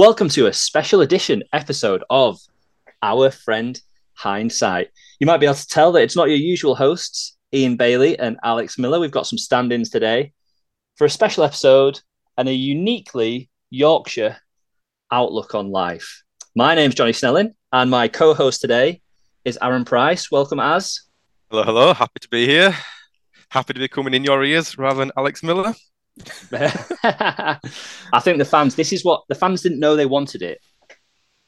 Welcome to a special edition episode of Our Friend Hindsight. You might be able to tell that it's not your usual hosts, Ian Bailey and Alex Miller. We've got some stand ins today for a special episode and a uniquely Yorkshire outlook on life. My name's Johnny Snelling, and my co host today is Aaron Price. Welcome, Az. Hello, hello. Happy to be here. Happy to be coming in your ears rather than Alex Miller. I think the fans, this is what the fans didn't know they wanted it,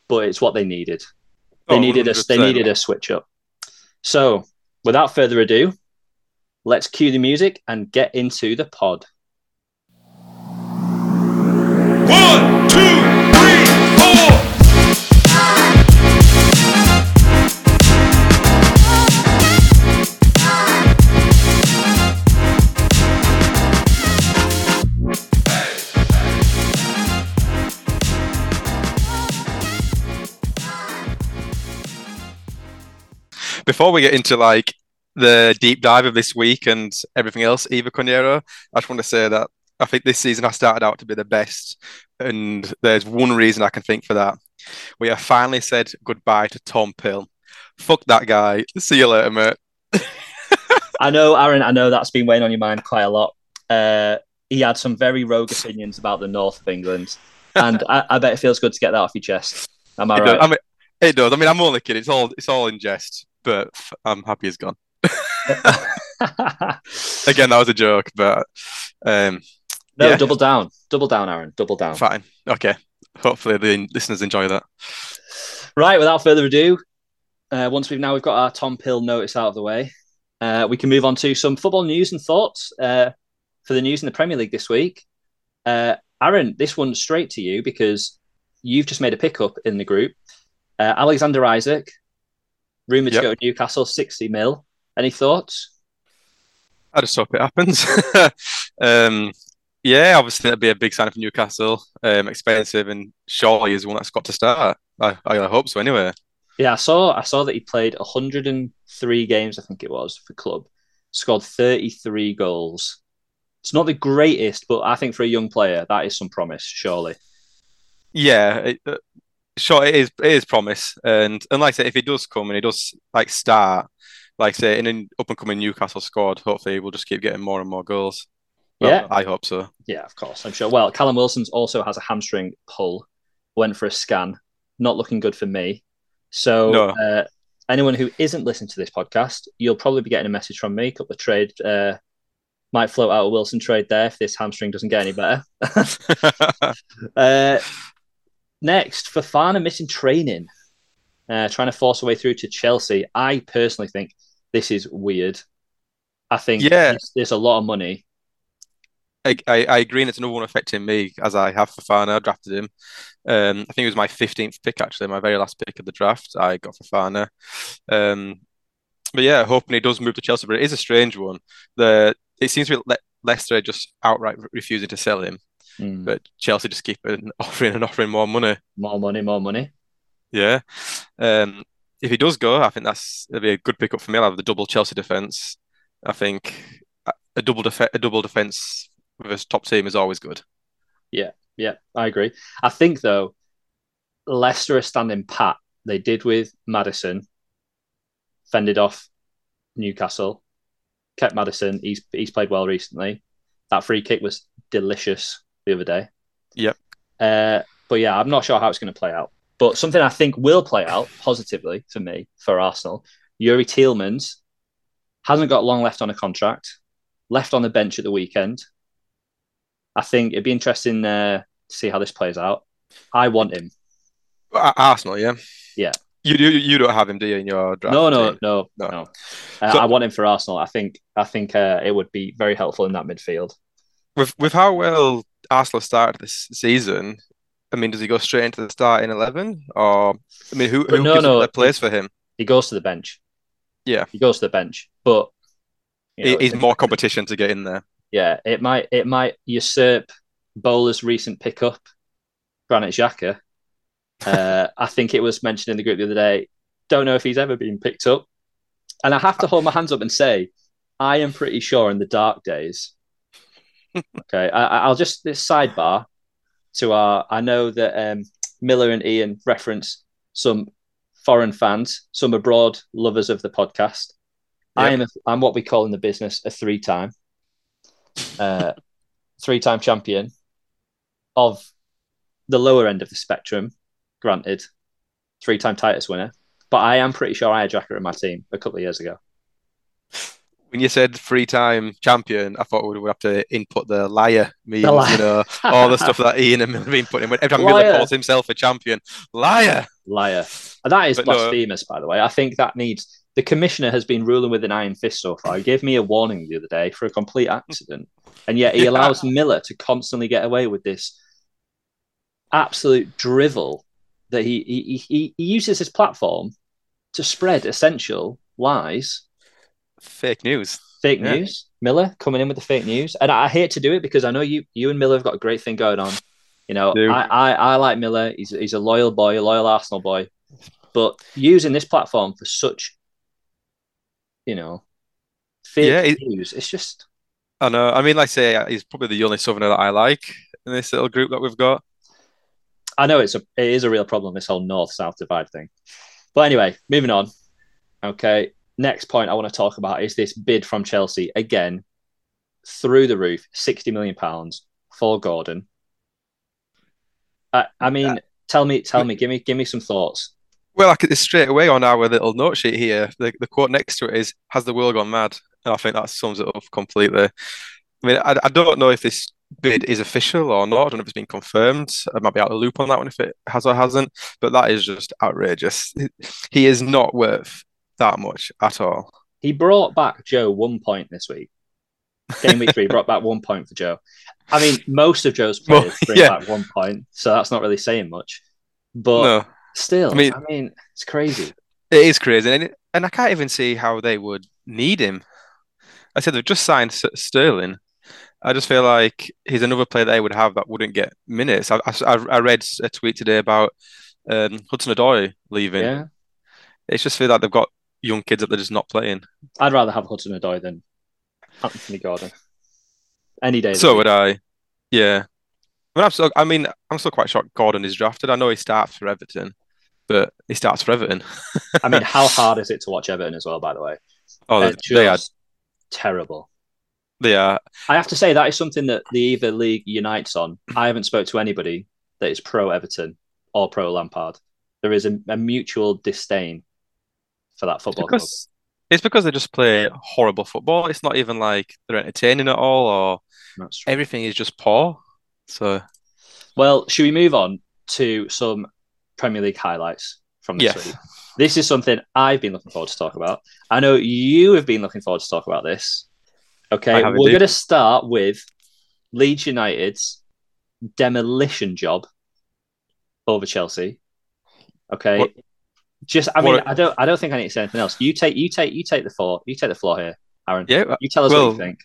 but it's what they needed. They Oh, needed a they needed a switch up. So, without further ado, let's cue the music and get into the pod. One, two, Before we get into like the deep dive of this week and everything else, Eva Cornero, I just want to say that I think this season has started out to be the best, and there's one reason I can think for that. We have finally said goodbye to Tom Pill. Fuck that guy. See you later, mate. I know, Aaron. I know that's been weighing on your mind quite a lot. Uh, he had some very rogue opinions about the north of England, and I, I bet it feels good to get that off your chest. Am I It does. I mean, it does. I mean, I'm only kidding. It's all it's all in jest, but I'm happy he's gone. Again, that was a joke, but um, no, Yeah. double down, double down, Aaron, double down. fine. Okay. Hopefully the listeners enjoy that. Right, without further ado, uh, once we've now we've got our Tom Pill notice out of the way, uh, we can move on to some football news and thoughts uh, for the news in the Premier League this week. Uh, Aaron, this one's straight to you because you've just made a pickup in the group. Uh, Alexander Isak, rumored Yep. to go to Newcastle, sixty mil. Any thoughts? I just hope it happens. um, yeah, obviously that'd be a big sign for Newcastle. Um, expensive and surely is one that's got to start. I, I hope so anyway. Yeah, I saw I saw that he played 103 games, I think it was, for club, scored 33 goals. It's not the greatest, but I think for a young player, that is some promise, surely. Yeah, it, uh, sure it is. It is promise, and and like I say, if he does come and he does like start, like say in an up and coming Newcastle squad, hopefully we'll just keep getting more and more goals. Well, Yeah. I hope so. Yeah, of course, I'm sure. Well, Callum Wilson's also has a hamstring pull, went for a scan, not looking good for me. So, No. uh, anyone who isn't listening to this podcast, you'll probably be getting a message from me. A couple of trade uh, might float out a Wilson trade there if this hamstring doesn't get any better. Uh, next, Fofana missing training, uh, trying to force a way through to Chelsea. I personally think this is weird. I think Yeah. there's, there's a lot of money. I, I, I agree, and it's another one affecting me as I have Fofana. I drafted him. Um, I think it was my 15th pick, actually, my very last pick of the draft. I got Fofana. Um, but yeah, hoping he does move to Chelsea, but it is a strange one. The It seems to be Le- Leicester just outright refusing to sell him, Hmm. but Chelsea just keep offering and offering more money. More money, more money. Yeah. Um, if he does go, I think that's it'll be a good pickup for me. I'll have the double Chelsea defense. I think a- double def a double with a top team is always good. Yeah, yeah, I agree. I think though, Leicester are standing pat. They did with Maddison, fended off Newcastle, kept Maddison. He's he's played well recently. That free kick was delicious the other day. Yep. Uh, but yeah, I'm not sure how it's going to play out. But something I think will play out positively for me for Arsenal. Yuri Tielemans hasn't got long left on a contract. Left on the bench at the weekend. I think it'd be interesting uh, to see how this plays out. I want him. Arsenal, yeah. Yeah. You do you don't have him, do you, in your draft? No, no, no, No. no. Uh, So- I want him for Arsenal. I think I think uh, it would be very helpful in that midfield. With with how well Arsenal started this season, I mean, does he go straight into the starting eleven, or I mean, who who no, gives no, place for him? He goes to the bench. Yeah. he goes to the bench. But you know, He's it's- more competition to get in there. Yeah, it might it might usurp Bowler's recent pickup, Granit Xhaka. Uh, I think it was mentioned in the group the other day. Don't know if he's ever been picked up, and I have to hold my hands up and say, I am pretty sure in the dark days. Okay, I, I- I'll just this sidebar to our. I know that um, Miller and Ian reference some foreign fans, some abroad lovers of the podcast. I am. a, I'm what we call in the business a three time, uh, three time champion of the lower end of the spectrum. Granted, three time Titus winner, but I am pretty sure I had Xhaka in my team a couple of years ago. When you said three-time champion, I thought we would have to input the liar memes, liar. you know, all the stuff that Ian and Miller have been putting in. Every time Miller calls himself a champion, liar. Liar. And that is But no- uh, blasphemous, by the way. I think that needs the commissioner has been ruling with an iron fist so far. He gave me a warning the other day for a complete accident. And yet he allows Miller to constantly get away with this absolute drivel that he he, he, he uses his platform to spread essential lies, Fake news. fake Yeah. news. Miller coming in with the fake news. And I hate to do it because I know you you and Miller have got a great thing going on. You know, I, I, I like Miller. He's, he's a loyal boy, a loyal Arsenal boy. But using this platform for such, you know, fake Yeah, it- news, it's just I know. I mean, like I say, he's probably the only Southerner that I like in this little group that we've got. I know it's a it is a real problem, this whole north south divide thing. But anyway, moving on. Okay. Next point I want to talk about is this bid from Chelsea again, through the roof, sixty million pounds for Gordon. I, I mean, tell me, tell me, give me, give me some thoughts. Well, like it's straight away on our little note sheet here. The, the quote next to it is, "Has the world gone mad?" And I think that sums it up completely. I mean, I, I don't know if this bid is official or not. I don't know if it's been confirmed. I might be out of the loop on that one if it has or hasn't. But that is just outrageous. He is not worth that much at all. He brought back Joe one point this week. Game week three brought back one point for Joe. I mean, most of Joe's Well, players bring yeah. back one point, so that's not really saying much. But no, still, I I mean, mean- it's crazy. it is crazy, and it, and I can't even see how they would need him. I said they've just signed Sterling. I just feel like he's another player they would have that wouldn't get minutes. I, I, I read a tweet today about um, Hudson Odoi leaving. Yeah, It's just feel like they've got young kids that they're just not playing. I'd rather have Hudson Odoi than Anthony Gordon any day. So would I. Yeah. I mean, I'm still, I mean, I'm still quite shocked Gordon is drafted. I know he starts for Everton, but he starts for Everton. I mean, how hard is it to watch Everton as well? By the way, Oh, They're they, they are. terrible. They are. I have to say that is something that the Eva League unites on. I haven't spoke to anybody that is pro Everton or pro Lampard. There is a, a mutual disdain for that It's football club. because it's because they just play horrible football. It's not even like they're entertaining at all, or That's true. everything is just poor. So Well, should we move on to some Premier League highlights from this Yes. week? This is something I've been looking forward to talk about. I know you have been looking forward to talk about this. Okay, we're going to start with Leeds United's demolition job over Chelsea. Okay, What- just I mean, what- I don't, I don't think I need to say anything else. You take, you take, you take the floor. You take the floor here, Aaron. yeah, You tell us what you think.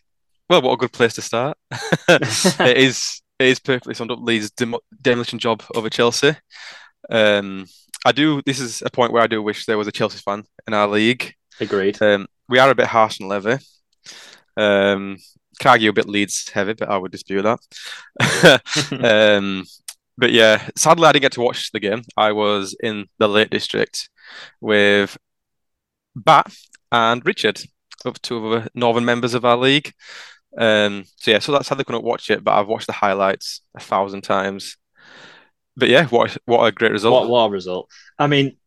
well, what a good place to start. it is. It is perfectly summed up. Leeds' dem- demolition job over Chelsea. Um, I do. This is a point where I do wish there was a Chelsea fan in our league. Agreed. Um, we are a bit Arsenal heavy. Um, can argue a bit Leeds heavy, but I would dispute that. um, but yeah, sadly, I didn't get to watch the game. I was in the Lake District with Bat and Richard, up two other northern members of our league. Um, so yeah, so that's how they couldn't watch it, but I've watched the highlights a thousand times. But yeah, what what a great result! What what a result? I mean,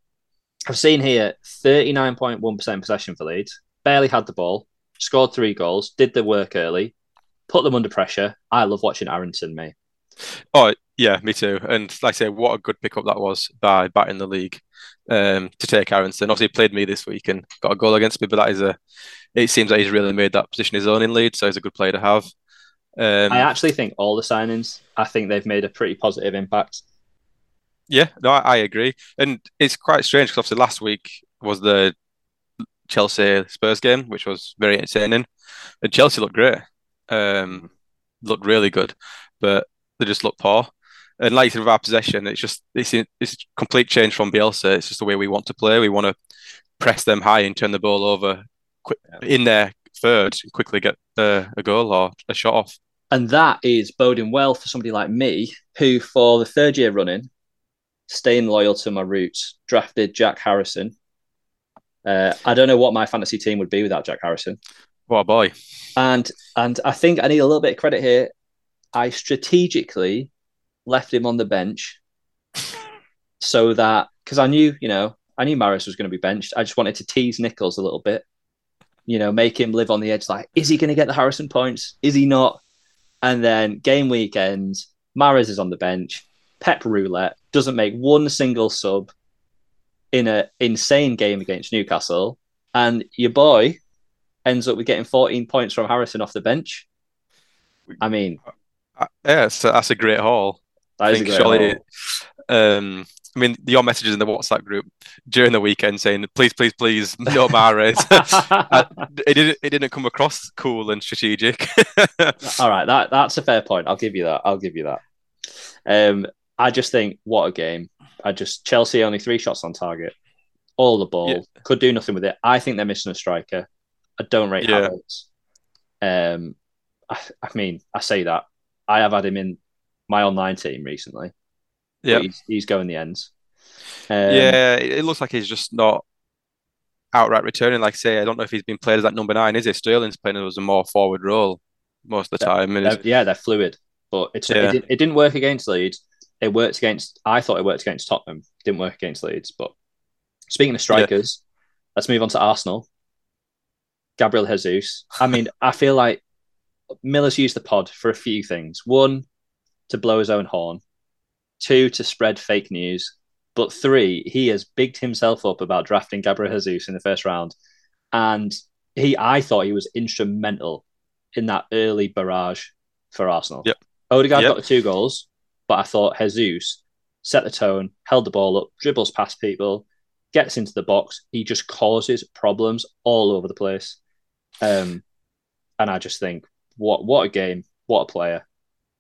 I've seen here thirty nine point one percent possession for Leeds. Barely had the ball. Scored three goals. Did the work early. Put them under pressure. I love watching Aaronson, mate. Oh yeah, me too. And like I say, what a good pickup that was by bat in the league um, to take Aaronson. Obviously, he played me this week and got a goal against me, but that is a. It seems like he's really made that position his own in Leeds, so he's a good player to have. Um, I actually think all the signings. I think they've made a pretty positive impact. yeah, no, I, I agree, and it's quite strange because obviously last week was the Chelsea Spurs game, which was very entertaining, and Chelsea looked great, um, looked really good, but they just looked poor. And like you said, with our possession, it's just it's it's a complete change from Bielsa. It's just the way we want to play. We want to press them high and turn the ball over quick, in their third and quickly get uh, a goal or a shot off. And that is boding well for somebody like me, who for the third year running staying loyal to my roots, drafted Jack Harrison. Uh, I don't know what my fantasy team would be without Jack Harrison. What a boy. And and I think I need a little bit of credit here. I strategically left him on the bench so that because I knew, you know, I knew Mahrez was going to be benched. I just wanted to tease Nichols a little bit, you know, make him live on the edge. Like, is he going to get the Harrison points? Is he not? And then game weekend, Mahrez is on the bench. Pep roulette doesn't make one single sub in an insane game against Newcastle, and your boy ends up with getting 14 points from Harrison off the bench. I mean, yeah, so that's a great haul. That I is a think surely, um, I mean, your messages in the WhatsApp group during the weekend saying, "Please, please, please, no Mahrez." Uh, it didn't. It didn't come across cool and strategic. All right, that that's a fair point. I'll give you that. I'll give you that. Um, I just think what a game. I just Chelsea only three shots on target, all the ball Yeah. could do nothing with it. I think they're missing a striker. I don't rate Yeah. Havertz. Um, I, I mean, I say that I have had him in my online team recently. yeah, he's, he's going the ends. Um, yeah. It looks like he's just not outright returning. Like I say, I don't know if he's been played as that number nine. Is it Sterling's playing as a more forward role most of the time. And they're- yeah, they're fluid, but it's Yeah. it, it didn't work against Leeds. It worked against. I thought it worked against Tottenham. Didn't work against Leeds. But speaking of strikers, let's move on to Arsenal. Gabriel Jesus. I mean, I feel like Miller's used the pod for a few things. One, to blow his own horn. Two, to spread fake news. But three, he has bigged himself up about drafting Gabriel Jesus in the first round. And he, I thought he was instrumental in that early barrage for Arsenal. Yep. Odegaard Yep. got the two goals, but I thought Jesus set the tone, held the ball up, dribbles past people, gets into the box. He just causes problems all over the place. Um, and I just think, what what a game, what a player.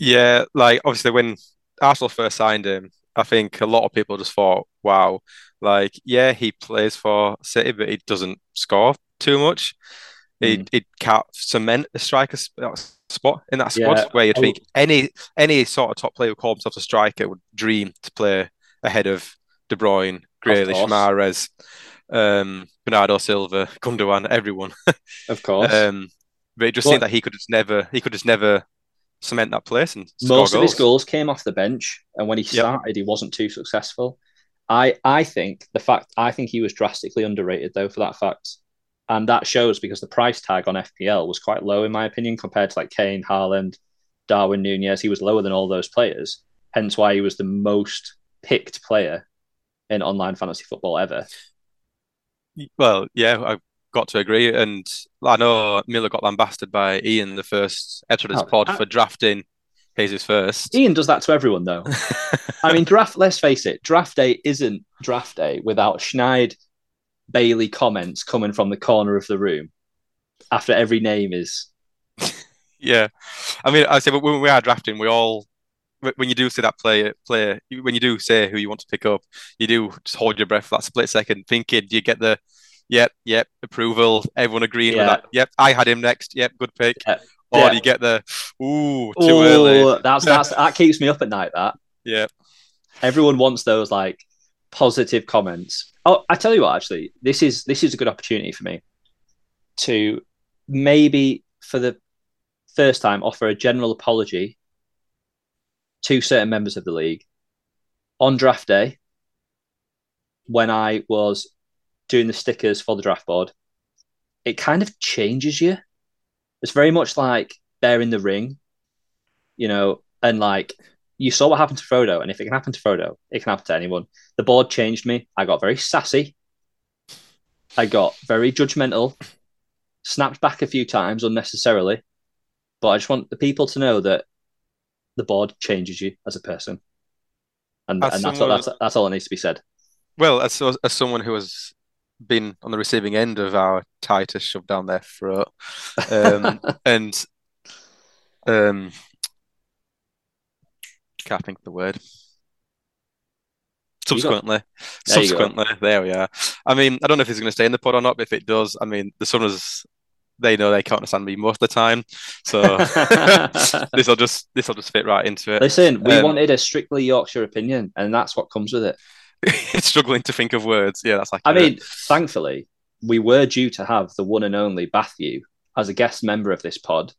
Yeah, like obviously when Arsenal first signed him, I think a lot of people just thought, wow, like yeah, he plays for City, but he doesn't score too much. He Mm. he can't cement a striker spot in that squad Yeah. where you'd Oh. think any any sort of top player who called himself a striker would dream to play ahead of De Bruyne, Grealish. Mahrez, um, Bernardo Silva, Gundogan, everyone. Of course. Um, but it just Well- seemed that he could just never he could just never cement that place and Most of his goals. came off the bench, and when he started, he wasn't too successful. I I think the fact I think he was drastically underrated though for that fact, and that shows because the price tag on FPL was quite low in my opinion compared to like Kane, Haaland, Darwin Nunez. He was lower than all those players, hence why he was the most picked player in online fantasy football ever. Well, yeah, I've got to agree. And I know Miller got lambasted by Ian the first episode of Oh, pod I- for drafting Jesus first. Ian does that to everyone though. I mean, draft. Let's face it, draft day isn't draft day without Schneid Bailey comments coming from the corner of the room after every name is. Yeah, I mean, I say but when we are drafting, we all when you do see that player, player, when you do say who you want to pick up, you do just hold your breath for that split second, thinking, do you get the, yep, yep, approval, everyone agreeing Yeah. with that, yep, I had him next, yep, good pick, Yeah. or Yeah. do you get the, ooh, too early, Oh, that's that's that keeps me up at night. That yeah, everyone wants those like positive comments. Oh, I tell you what, actually, this is this is a good opportunity for me to maybe for the first time offer a general apology to certain members of the league on draft day when I was doing the stickers for the draft board. It kind of changes you. It's very much like they're in the ring, you know, and like you saw what happened to Frodo, and if it can happen to Frodo, it can happen to anyone. The board changed me. I got very sassy. I got very judgmental, snapped back a few times unnecessarily. But I just want the people to know that the board changes you as a person. And, As and that's, all, that's, that's all that needs to be said. Well, as as someone who has been on the receiving end of our Titus shoved down their throat, um, and um, can't think of the word. Subsequently, There subsequently, there we are. I mean, I don't know if he's going to stay in the pod or not, but if it does, I mean, the sun has they know they can't understand me most of the time, so this will just this will just fit right into it. Listen, we Um, wanted a strictly Yorkshire opinion, and that's what comes with it. It's struggling to think of words. Yeah, that's like I mean, thankfully, we were due to have the one and only Matthew as a guest member of this pod.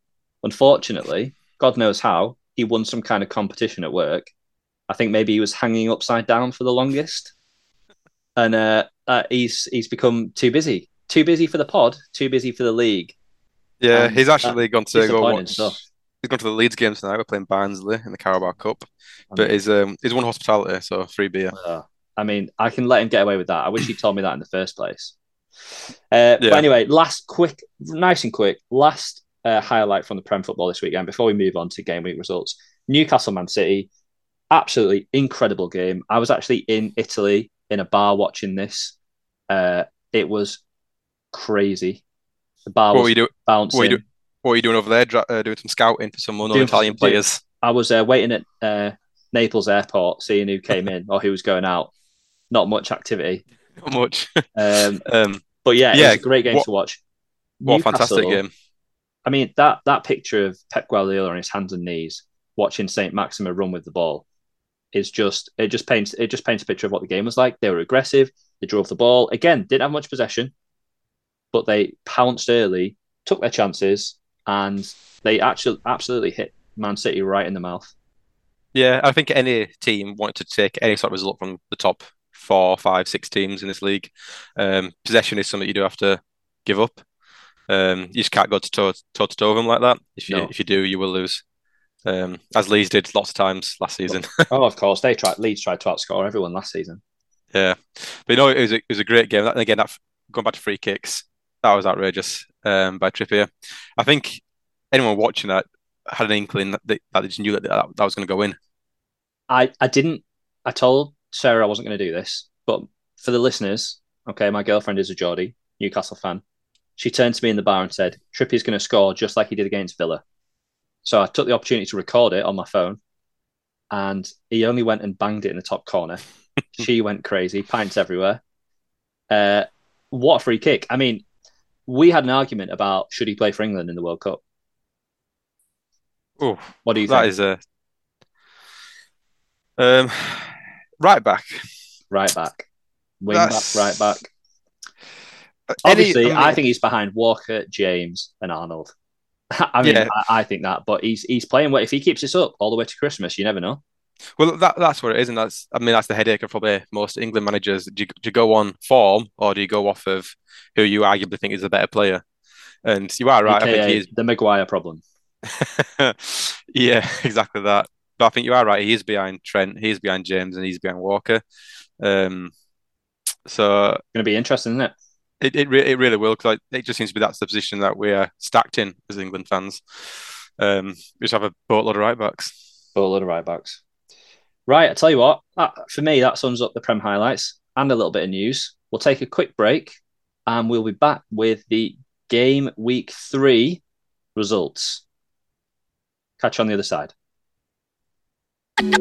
Unfortunately, God knows how, he won some kind of competition at work. I think maybe he was hanging upside down for the longest, and uh, uh, he's he's become too busy, too busy for the pod, too busy for the league. yeah, um, he's actually gone to go watch. stuff. He's gone to the Leeds games tonight. We're playing Barnsley in the Carabao Cup, I but he's um he's won hospitality, so free beer. uh, I mean, I can let him get away with that. I wish he told me that in the first place. Uh, But anyway, last quick, nice and quick, last uh, highlight from the Prem football this weekend before we move on to game week results. Newcastle Man City, absolutely incredible game. I was actually in Italy in a bar watching this. Uh, it was crazy. The bar What was you doing? bouncing. What were you, do- what were you doing over there? Dra- uh, doing some scouting for some unknown Italian players. I was uh, waiting at uh, Naples airport, seeing who came in or who was going out. Not much activity. Not much. Um, um, But yeah, Yeah, a great game what- to watch. what a fantastic game. I mean, that that picture of Pep Guardiola on his hands and knees watching Saint-Maximin run with the ball is just it just paints it just paints a picture of what the game was like. They were aggressive, they drove the ball. Again, didn't have much possession, but they pounced early, took their chances, and they actually absolutely hit Man City right in the mouth. Yeah, I think any team wanted to take any sort of result from the top four, five, six teams in this league. Um, possession is something you do have to give up. Um, you just can't go to toe to toe them like that. If you No. if you do, you will lose. Um, as Leeds did lots of times last season. oh, of course, they tried Leeds tried to outscore everyone last season. yeah, but you know it was a, it was a great game. And again, that going back to free kicks, that was outrageous um, by Trippier. I think anyone watching that had an inkling that they, that they just knew that that, that was going to go in. I, I didn't. I told Sarah I wasn't going to do this, but for the listeners, okay, my girlfriend is a Geordie, Newcastle fan. She turned to me in the bar and said, Trippier's going to score just like he did against Villa. So I took the opportunity to record it on my phone, and he only went and banged it in the top corner. she went crazy, pints everywhere. Uh, what a free kick! I mean, we had an argument about should he play for England in the World Cup. Oh, What do you that think? is a um, right back. right back, wing That's- back, right back. Uh, any- Obviously, I, mean, think he's behind Walker, James, and Arnold. I mean, Yeah. I, I think that, but he's he's playing well. If he keeps this up all the way to Christmas, you never know. Well, that that's what it is, and that's I mean that's the headache of probably most England managers. Do you, do you go on form or do you go off of who you arguably think is a better player? And you are right. I think he the Maguire problem. yeah, exactly that. But I think you are right. He is behind Trent. He is behind James, and he's behind Walker. Um, so Going to be interesting, isn't it? it it, re- it really will because it just seems to be that's the position that we are stacked in as England fans. Um, we just have a boatload of right backs. Boatload of right backs. Right, I tell you what. That, for me, that sums up the Prem highlights and a little bit of news. We'll take a quick break, and we'll be back with the game week three results. Catch you on the other side. Right,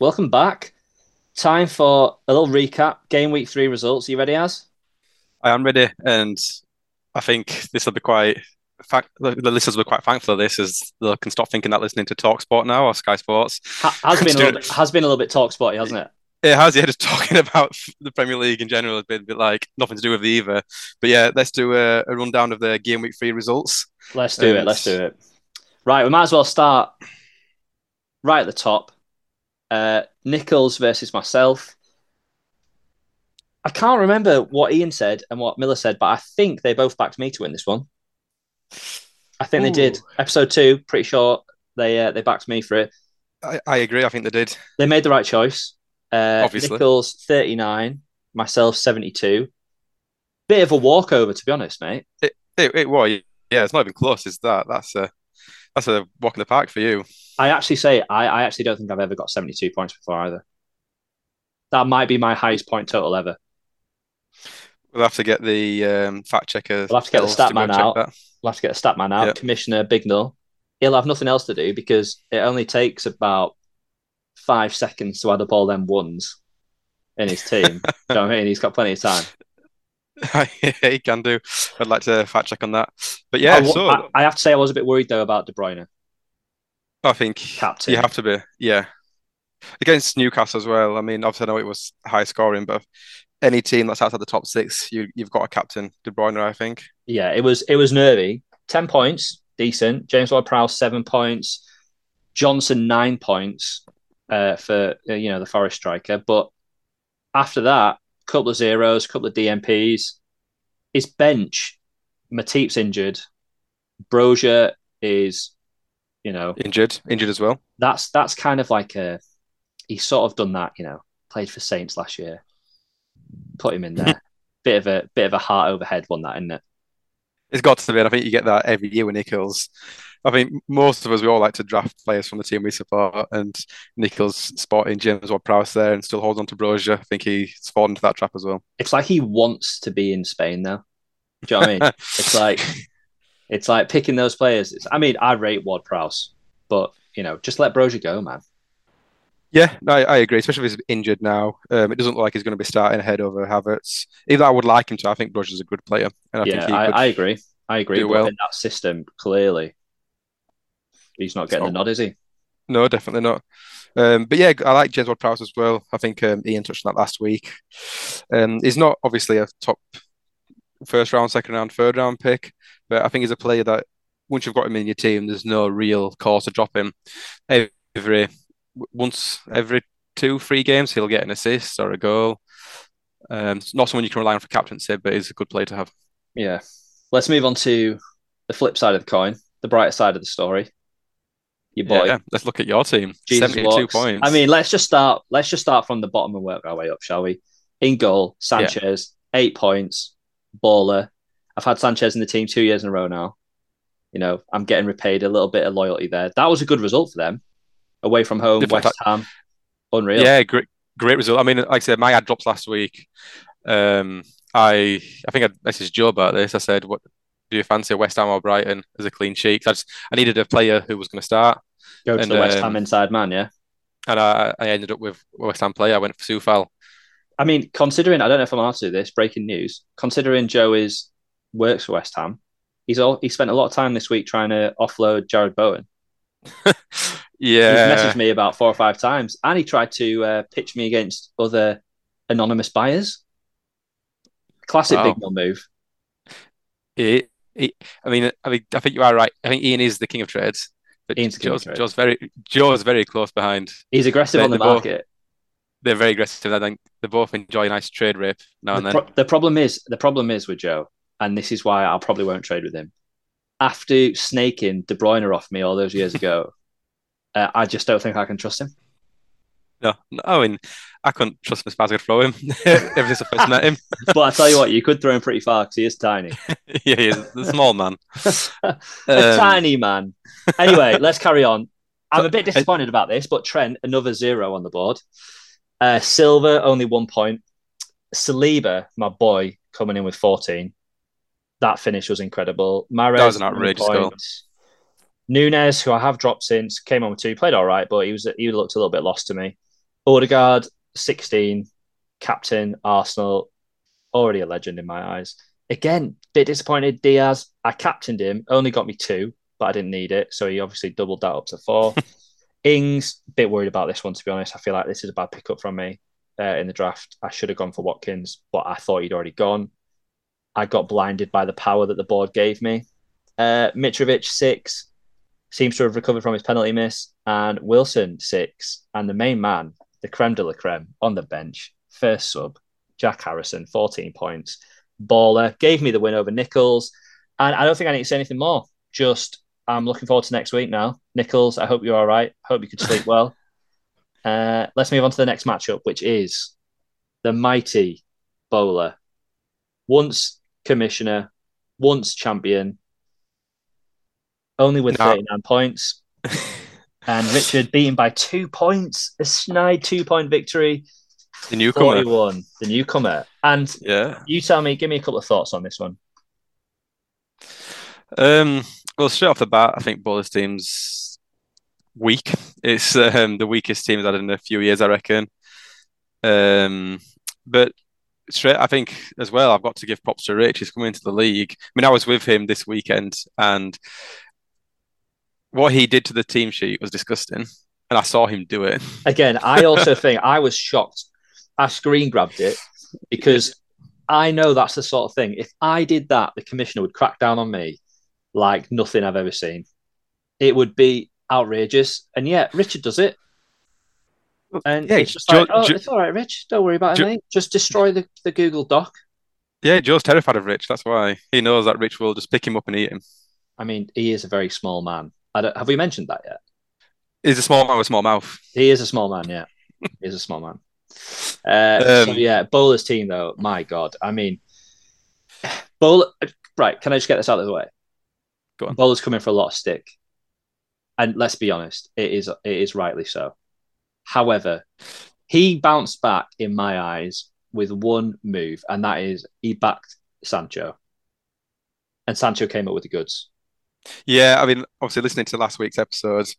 welcome back. Time for a little recap. Game week three results. Are you ready, Az? I am ready, and I think this will be quite. Fact, the the listeners be quite thankful of this, as they can stop thinking that listening to Talksport now or Sky Sports. Ha- has been a little bit, has been a little bit talk spotty, hasn't it? It has, yeah, just talking about the Premier League in general has been a bit like nothing to do with the either. But yeah, let's do a, a rundown of the game week three results. Let's do it. Let's do it. Right, we might as well start right at the top. Uh, Nichols versus myself. I can't remember what Ian said and what Miller said, but I think they both backed me to win this one. I think they did. Episode two, pretty sure they uh, they backed me for it. I, I agree. I think they did. They made the right choice. Uh, Obviously. Nichols thirty nine, myself seventy two. Bit of a walkover, to be honest, mate. It, it was, yeah. It's not even close. Is that? That's a that's a walk in the park for you. I actually say I, I actually don't think I've ever got 72 points before either. That might be my highest point total ever. We'll have to get the um, fact checker. We'll have to get the stat man out. that. We'll have to get a stat man out. Yeah. Commissioner Bignell. He'll have nothing else to do because it only takes about five seconds to add up all them ones in his team. You know what I mean? He's got plenty of time. he can do. I'd like to fact check on that. But yeah, I, so I, I have to say I was a bit worried though about De Bruyne, I think captain. you have to be. Yeah. Against Newcastle as well. I mean, obviously, I know it was high scoring, but any team that's outside the top six, you, you've got a captain, De Bruyne, I think. yeah, it was it was nervy. Ten points, decent. James Ward-Prowse seven points. Johnson nine points uh, for uh, you know the Forest striker. But after that, couple of zeros, couple of DNPs. His bench, Matip's injured. Brozier is, you know, Injured, injured as well. that's that's kind of like a he's sort of done that, you know, played for Saints last year. Put him in there. bit of a bit of a heart overhead one that, isn't it? It's got to be. I think you get that every year with Nichols. I think most of us, we all like to draft players from the team we support, and Nichols spotting James Ward-Prowse there and still holds on to Brozier. I think he's fallen into that trap as well. It's like he wants to be in Spain now. Do you know what I mean? It's like it's like picking those players. It's, I mean, I rate Ward Prowse, but you know, just let Brozier go, man. Yeah, no, I, agree, especially if he's injured now. Um, it doesn't look like he's going to be starting ahead over Havertz. Even though I would like him to, I think Brozier's a good player, and I yeah, think he I. I agree. I agree. But well. in that system, clearly, he's not getting So- the nod, is he? No, definitely not. Um, but yeah, I like James Ward-Prowse as well. I think um, Ian touched on that last week. Um, he's not obviously a top first round, second round, third round pick, but I think he's a player that once you've got him in your team, there's no real cause to drop him. Every once every two, three games, he'll get an assist or a goal. Um, it's not someone you can rely on for captaincy, but he's a good player to have. Yeah. Let's move on to the flip side of the coin, the brighter side of the story. Your boy, Yeah, let's look at your team. Jesus 72 Walks. points. I mean, let's just start. Let's just start from the bottom and work our way up, shall we? In goal, Sanchez, eight points, baller. I've had Sanchez in the team two years in a row now. You know, I'm getting repaid a little bit of loyalty there. That was a good result for them. Away from home, Did West Ham, unreal. Yeah, great, great result. I mean, like I said, my ad drops last week. Um, I I think I messaged Joe about this. I said, "What do you fancy West Ham or Brighton as a clean sheet?" I just I needed a player who was going to start, Go to And, the West um, Ham inside man. Yeah. and I, I ended up with West Ham player. I went for Coufal. I mean, considering I don't know if I'm allowed to do this. Breaking news. Considering Joe is works for West Ham, he's all he spent a lot of time this week trying to offload Jarrod Bowen. Yeah, he's messaged me about four or five times, and he tried to uh, pitch me against other anonymous buyers. Classic Wow. big mill move. He- he- I mean, I mean, I think you are right. I think Ian is the king of trades, but Ian's the king of Joe's. Joe's very Joe's very close behind. He's aggressive They- on the they both- market. They're very aggressive. I think they both enjoy a nice trade rape now and The, then. pro- the problem is the problem is with Joe, and this is why I probably won't trade with him. After snaking De Bruyne off me all those years ago, uh, I just don't think I can trust him. No, no, I mean, I couldn't trust Miss to throw him ever since I first met him. But I tell you what, you could throw him pretty far because he is tiny. yeah, he's a small man. a Um, tiny man. Anyway, let's carry on. I'm a bit disappointed about this, but Trent, another zero on the board. Uh, Silva, only one point. Saliba, my boy, coming in with 14. That finish was incredible. That was an outrageous goal. Nunez, who I have dropped since, came on with two, played all right, but he was he looked a little bit lost to me. Odegaard, 16, captain, Arsenal, already a legend in my eyes. Again, bit disappointed. Diaz, I captained him, only got me two, but I didn't need it, so he obviously doubled that up to four. Ings, bit worried about this one to be honest. I feel like this is a bad pickup from me uh, in the draft. I should have gone for Watkins, but I thought he'd already gone. I got blinded by the power that the board gave me. Uh, Mitrovic six seems to have recovered from his penalty miss, and Wilson six, and the main man, the creme de la creme, on the bench, first sub, Jack Harrison, fourteen points, baller, gave me the win over Nichols, and I don't think I need to say anything more. Just I'm looking forward to next week now. Nichols, I hope you're all right. Hope you could sleep well. Uh, let's move on to the next matchup, which is the mighty bowler. Once commissioner, once champion, only with No. 39 points. And Richard beaten by two points, a snide two point victory. The newcomer. 41, the newcomer. And Yeah. you tell me, give me a couple of thoughts on this one. Um, well, straight off the bat, I think Bowler's team's weak. It's um, the weakest team had in a few years, I reckon. Um, but straight, I think as well, I've got to give props to Rich. He's coming into the league. I mean, I was with him this weekend, and what he did to the team sheet was disgusting. And I saw him do it. Again, I also think I was shocked. I screen grabbed it because I know that's the sort of thing. If I did that, the commissioner would crack down on me like nothing I've ever seen. It would be outrageous. And yet, Richard does it. And Yeah, it's just Joe- like, oh, Joe- it's all right, Rich. Don't worry about it, mate. Just destroy the, the Google Doc. Yeah, Joe's terrified of Rich. That's why he knows that Rich will just pick him up and eat him. I mean, he is a very small man. I don't, have we mentioned that yet? He's a small man with a small mouth. He is a small man, yeah. He's a small man. Uh, so Um, yeah, Bowler's team though, my God. I mean, Bowler. Right, can I just get this out of the way? Go on. Bowler's coming for a lot of stick, and let's be honest, it is it is rightly so. However, he bounced back in my eyes with one move, and that is he backed Sancho, and Sancho came up with the goods. Yeah, I mean, obviously listening to last week's episodes,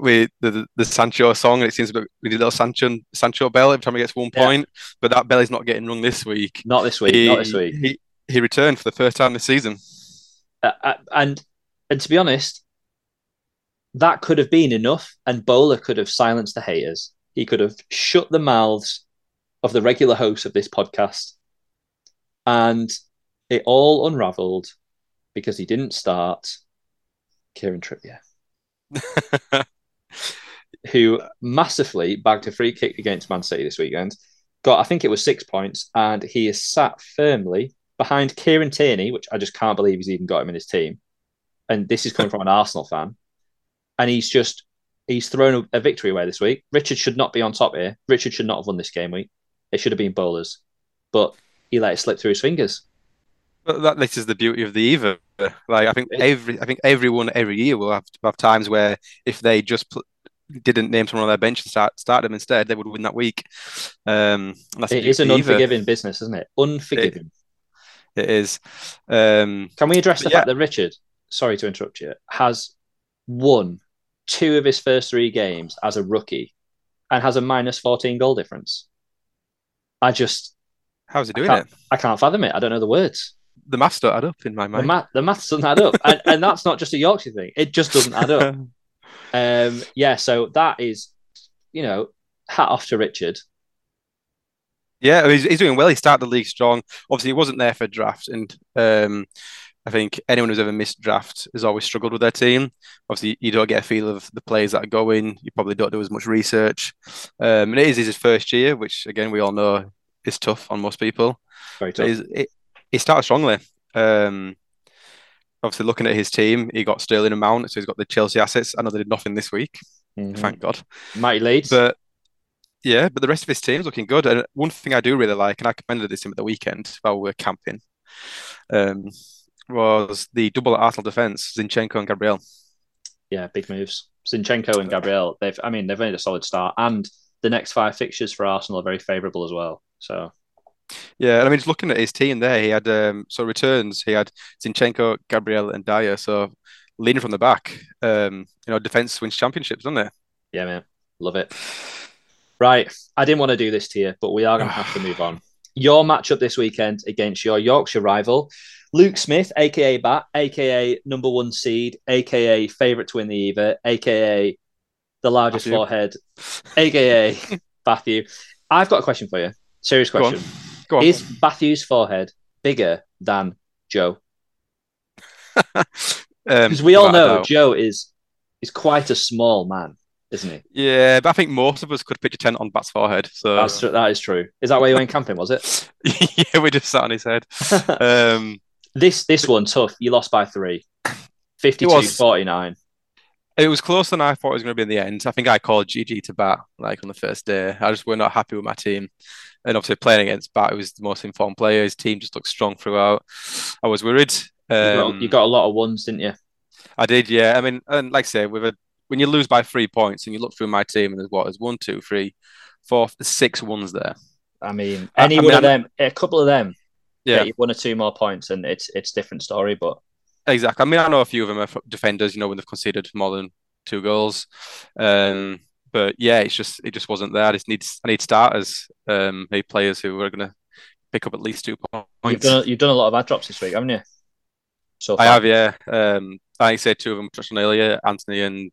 we the the, the Sancho song, and it seems a bit we did a little Sancho Sancho bell every time he gets one Yeah. point, but that bell is not getting rung this week. Not this week. he, not this week. He, he returned for the first time this season. Uh, uh, and and to be honest, that could have been enough, and Bowler could have silenced the haters. He could have shut the mouths of the regular hosts of this podcast, and it all unravelled because he didn't start Kieran Trippier, who massively bagged a free kick against Man City this weekend. Got, I think it was six points, and he is sat firmly behind Kieran Tierney, which I just can't believe he's even got him in his team. And this is coming from an Arsenal fan. And he's just he's thrown a, a victory away this week. Richard should not be on top here. Richard should not have won this game week. It should have been bowlers. But he let it slip through his fingers. But that this is the beauty of the either. Like I think every I think everyone every year will have have times where if they just pl- didn't name someone on their bench and start start them instead, they would win that week. Um, It is an either. unforgiving business, isn't it? Unforgiving. It is. Um, Can we address the yeah. fact that Richard, sorry to interrupt you, has won two of his first three games as a rookie and has a minus 14 goal difference? I just, how's he doing can't- it? I can't fathom it. I don't know the words. The maths don't add up in my The, mind. math, the maths doesn't add up. and, and that's not just a Yorkshire thing. It just doesn't add up. Um, yeah, so that is, you know, hat off to Richard. Yeah, he's, he's doing well. He started the league strong. Obviously, he wasn't there for draft, and um, I think anyone who's ever missed draft has always struggled with their team. Obviously, you don't get a feel of the players that are going. You probably don't do as much research. Um, and it is his first year, which again we all know is tough on most people. Very tough. he's, he, he started strongly. Um, obviously, looking at his team, he got Sterling and Mount, so he's got the Chelsea assets. I know they did nothing this week, Mhm. thank God. Mighty Leeds. But yeah, but the rest of his team's looking good. And one thing I do really like, and I commended this him at the weekend while we were camping, um, was the double Arsenal defence, Zinchenko and Gabriel. yeah, big moves. Zinchenko and Gabriel, they've, I mean, they've made a solid start. And the next five fixtures for Arsenal are very favourable as well. So, Yeah, and I mean, just looking at his team there, he had um, so returns. He had Zinchenko, Gabriel, and Dier. So leading from the back, um, you know, defence wins championships, doesn't it? yeah, man, love it. Right, I didn't want to do this to you, but we are going to have to move on. Your matchup this weekend against your Yorkshire rival, Luke Smith, aka Bat, aka number one seed, aka favourite to win the Eva, aka the largest Matthew. forehead, aka Matthew. I've got a question for you. Serious question. Go on. Is Matthew's forehead bigger than Joe? Um, Because we all without know doubt. Joe is is quite a small man, isn't he? Yeah, but I think most of us could picture tent on Bat's forehead. So That's true. That is true. Is that where you went camping? Was it? yeah, we just sat on his head. Um, this this one tough. You lost by three. 52 was. 49. It was closer than I thought it was going to be in the end. I think I called GG to bat like on the first day. I just were not happy with my team. And obviously playing against Bat, who was the most informed player. His team just looked strong throughout. I was worried. You, Um, got, you got a lot of ones, didn't you? I did, yeah. I mean, and like I say, with a when you lose by three points and you look through my team and there's what, there's one, two, three, four, six ones there. I mean, any I one of them, a couple of them, Yeah, one or two more points, and it's it's different story. But exactly. I mean, I know a few of them are defenders, you know, when they've conceded more than two goals. Um, but yeah, it's just it just wasn't there. I just need I need starters, um, need players who are going to pick up at least two you've points. done you've done a lot of ad drops this week, haven't you? So I have, yeah. Um, I said two of them touched on earlier, Anthony and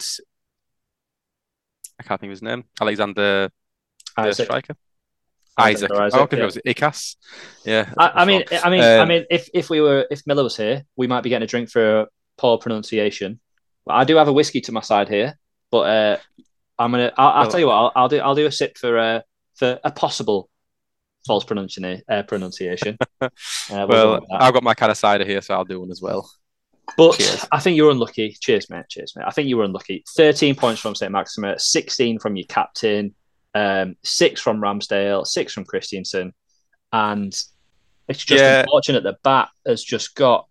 I can't think of his name, Alexander, the Isak. striker. Isak Isak. oh, okay, yeah. was it Ikas? Yeah. I, I mean, I mean, I Um, mean, if if we were if Miller was here, we might be getting a drink for poor pronunciation. I do have a whiskey to my side here. But uh, I'm gonna. I'll, I'll Well- tell you what. I'll, I'll do. I'll do a sip for uh, for a possible false pronunciation. Uh, pronunciation. Uh, we'll well. I've got my kind of cider here, so I'll do one as well. But Cheers. I think you were unlucky. Cheers, mate. Cheers, mate. I think you were unlucky. 13 points from Saint-Maximin, 16 from your captain, um, six from Ramsdale, six from Christiansen. And it's just Yeah. unfortunate that Bat has just got.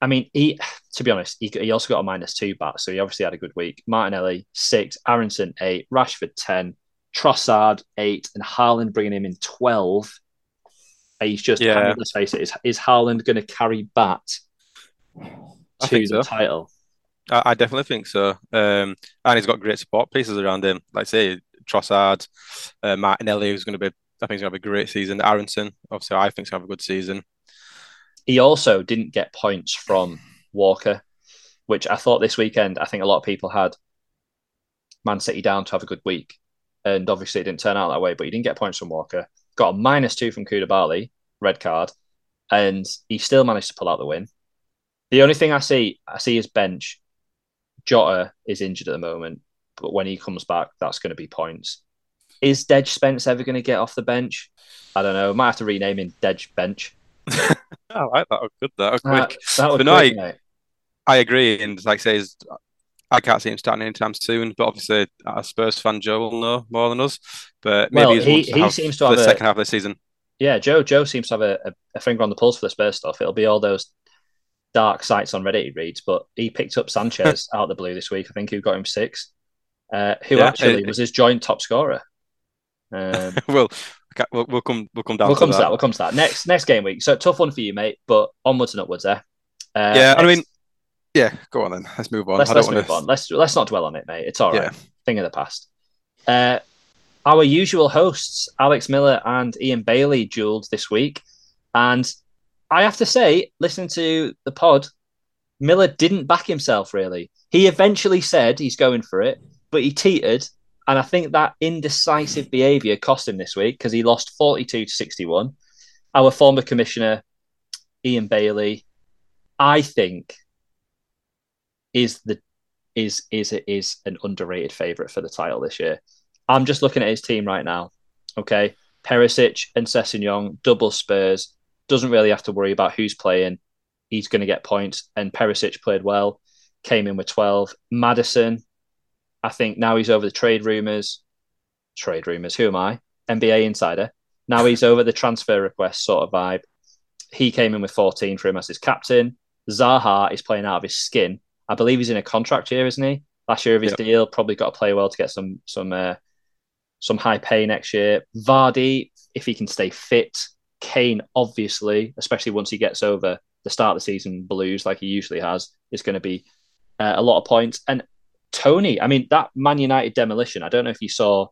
I mean, he, to be honest, he, he also got a minus two bat, so he obviously had a good week. Martinelli, six, Aaronson, eight, Rashford, 10, Trossard, eight, and Haaland bringing him in 12. He's just, Yeah. I mean, let's face it, is, is Haaland going to carry Bat to the so. title? I, I definitely think so. Um, and he's got great support pieces around him. Like I say, Trossard, uh, Martinelli, who's going to be, I think he's going to have a great season. Aaronson, obviously, I think he's going to have a good season. He also didn't get points from Walker, which I thought this weekend, I think a lot of people had Man City down to have a good week. And obviously it didn't turn out that way, but he didn't get points from Walker. Got a minus two from Koulibaly, red card, and he still managed to pull out the win. The only thing I see, I see his bench. Jota is injured at the moment, but when he comes back, that's going to be points. Is Djed Spence ever going to get off the bench? I don't know. Might have to rename him Dej Bench. I like that. Oh, good, that. Oh, Uh, quick. that would But no, quick, mate. I agree. And like I say, I can't see him starting anytime soon. But obviously, a Spurs fan, Joe, will know more than us. But maybe Well, he- he seems to have the a- second half of the season. Yeah, Joe. Joe seems to have a, a, finger on the pulse for the Spurs stuff. It'll be all those dark sites on Reddit he reads, but he picked up Sanchez out of the blue this week. I think who got him six. Uh, who Yeah, actually it- was his joint top scorer. Um, well, we'll we'll come we'll come down we'll come to that. that. We'll come to that next next game week. So tough one for you, mate. But onwards and upwards there. Uh, Yeah, I mean, yeah. Go on then. Let's move on. let's, I let's move want on. Let's let's not dwell on it, mate. It's all right. Yeah. Thing of the past. Uh, our usual hosts, Alex Miller and Ian Bailey, duelled this week, and I have to say, listening to the pod, Miller didn't back himself really. He eventually said he's going for it, but he teetered, and I think that indecisive behaviour cost him this week because he lost forty-two to sixty-one. Our former commissioner, Ian Bailey, I think is the is is is an underrated favourite for the title this year. I'm just looking at his team right now. Okay, Perisic and Sessegnon, double Spurs. Doesn't really have to worry about who's playing. He's going to get points. And Perisic played well, came in with 12. Maddison, I think now he's over the trade rumours. Trade rumours, who am I? NBA insider. Now he's over the transfer request sort of vibe. He came in with 14 for him as his captain. Zaha is playing out of his skin. I believe he's in a contract year, isn't he? Last year of his Yep. deal, probably got to play well to get some some uh, some high pay next year. Vardy, if he can stay fit. Kane, obviously, especially once he gets over the start of the season blues like he usually has, is going to be uh, a lot of points. And Tony, I mean, that Man United demolition. I don't know if you saw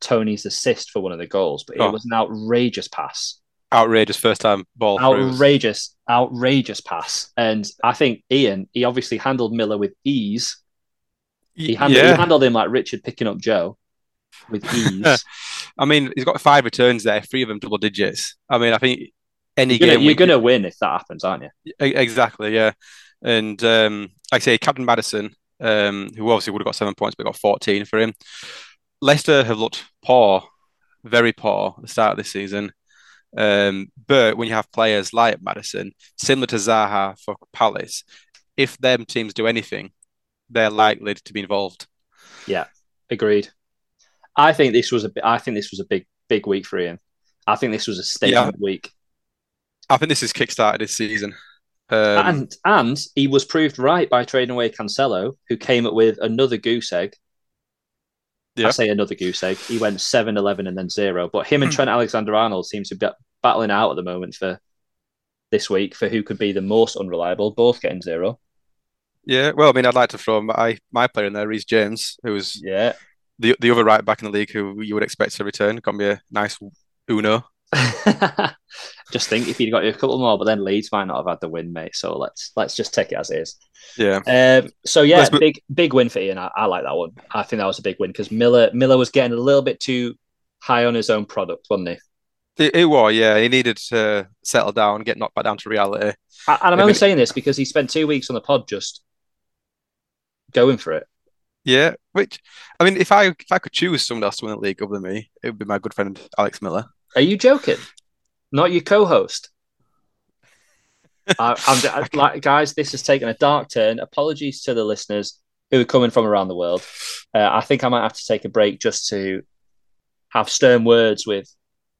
Tony's assist for one of the goals, but Oh. it was an outrageous pass outrageous first time ball through. outrageous, outrageous pass. And I think Ian, he obviously handled Miller with ease. He handled, yeah. he handled him like Richard picking up Joe with ease. I mean, he's got five returns there, three of them double digits. I mean, I think any you're gonna, game you're gonna win if that happens, aren't you? Exactly, yeah. And um, like I say, Captain Maddison, um, who obviously would have got seven points, but got 14 for him. Leicester have looked poor, very poor at the start of this season. Um, but when you have players like Maddison, similar to Zaha for Palace, if them teams do anything, they're likely to be involved. Yeah, agreed. I think this was a I think this was a big big week for Ian. I think this was a statement week, I think this is kickstarted this season. Um, and and he was proved right by trading away Cancelo, who came up with another goose egg. Yeah. I say another goose egg. He went 7, 11, and then zero. But him and Hmm. Trent Alexander Arnold seem to be battling out at the moment for this week for who could be the most unreliable, both getting zero. Yeah, well, I mean, I'd like to throw my my player in there, Reece James, who was Yeah. the the other right back in the league who you would expect to return. Got me a nice Uno. just think if you'd got you a couple more, but then Leeds might not have had the win, mate. So let's let's just take it as it is. Yeah, Um, so yeah, Let's big big win for Ian. I, I like that one. I think that was a big win because Miller Miller was getting a little bit too high on his own product, wasn't he? it, it was. Yeah, he needed to settle down, get knocked back down to reality. I, and I'm only saying this because he spent two weeks on the pod just going for it. Yeah, which I mean, if I if I could choose someone else to win the league other than me, it would be my good friend Alex Miller. Are you joking? Not your co-host. I, I'm I- like, guys. This has taken a dark turn. Apologies to the listeners who are coming from around the world. Uh, I think I might have to take a break just to have stern words with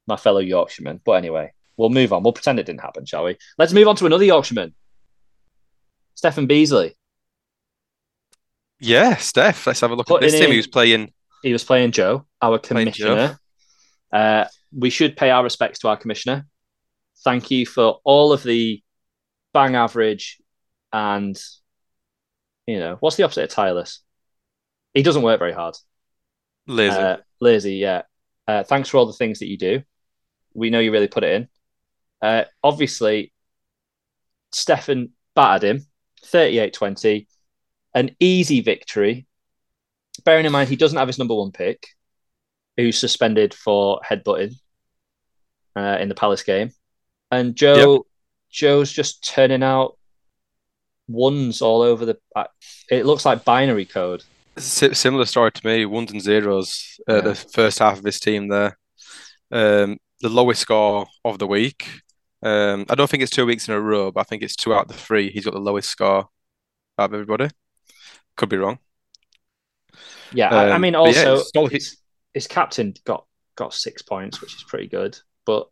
my fellow Yorkshiremen. But anyway, we'll move on. We'll pretend it didn't happen, shall we? Let's move on to another Yorkshireman, Stephen Beasley. Yeah, Steph. Let's have a look at Putting this team. in- He was playing. He was playing Joe, our Playing Joe. commissioner. Uh, we should pay our respects to our commissioner. Thank you for all of the bang average and, you know, what's the opposite of tireless? He doesn't work very hard. Lazy. Uh, lazy, yeah. Uh, thanks for all the things that you do. We know you really put it in. Uh, obviously, Stefan battered him 38 20. An easy victory. Bearing in mind, he doesn't have his number one pick, who's suspended for headbutting uh, in the Palace game. And Joe, Joe's just turning out ones all over the. Uh, it looks like binary code. Si- similar story to me, ones and zeros. Uh, Yeah. The first half of his team there. Um, the lowest score of the week. Um, I don't think it's two weeks in a row, but I think it's two out of the three. He's got the lowest score out of everybody. Could be wrong. Yeah, I, I Um, mean, but yeah, also it's not- his, captain got got six points, which is pretty good. But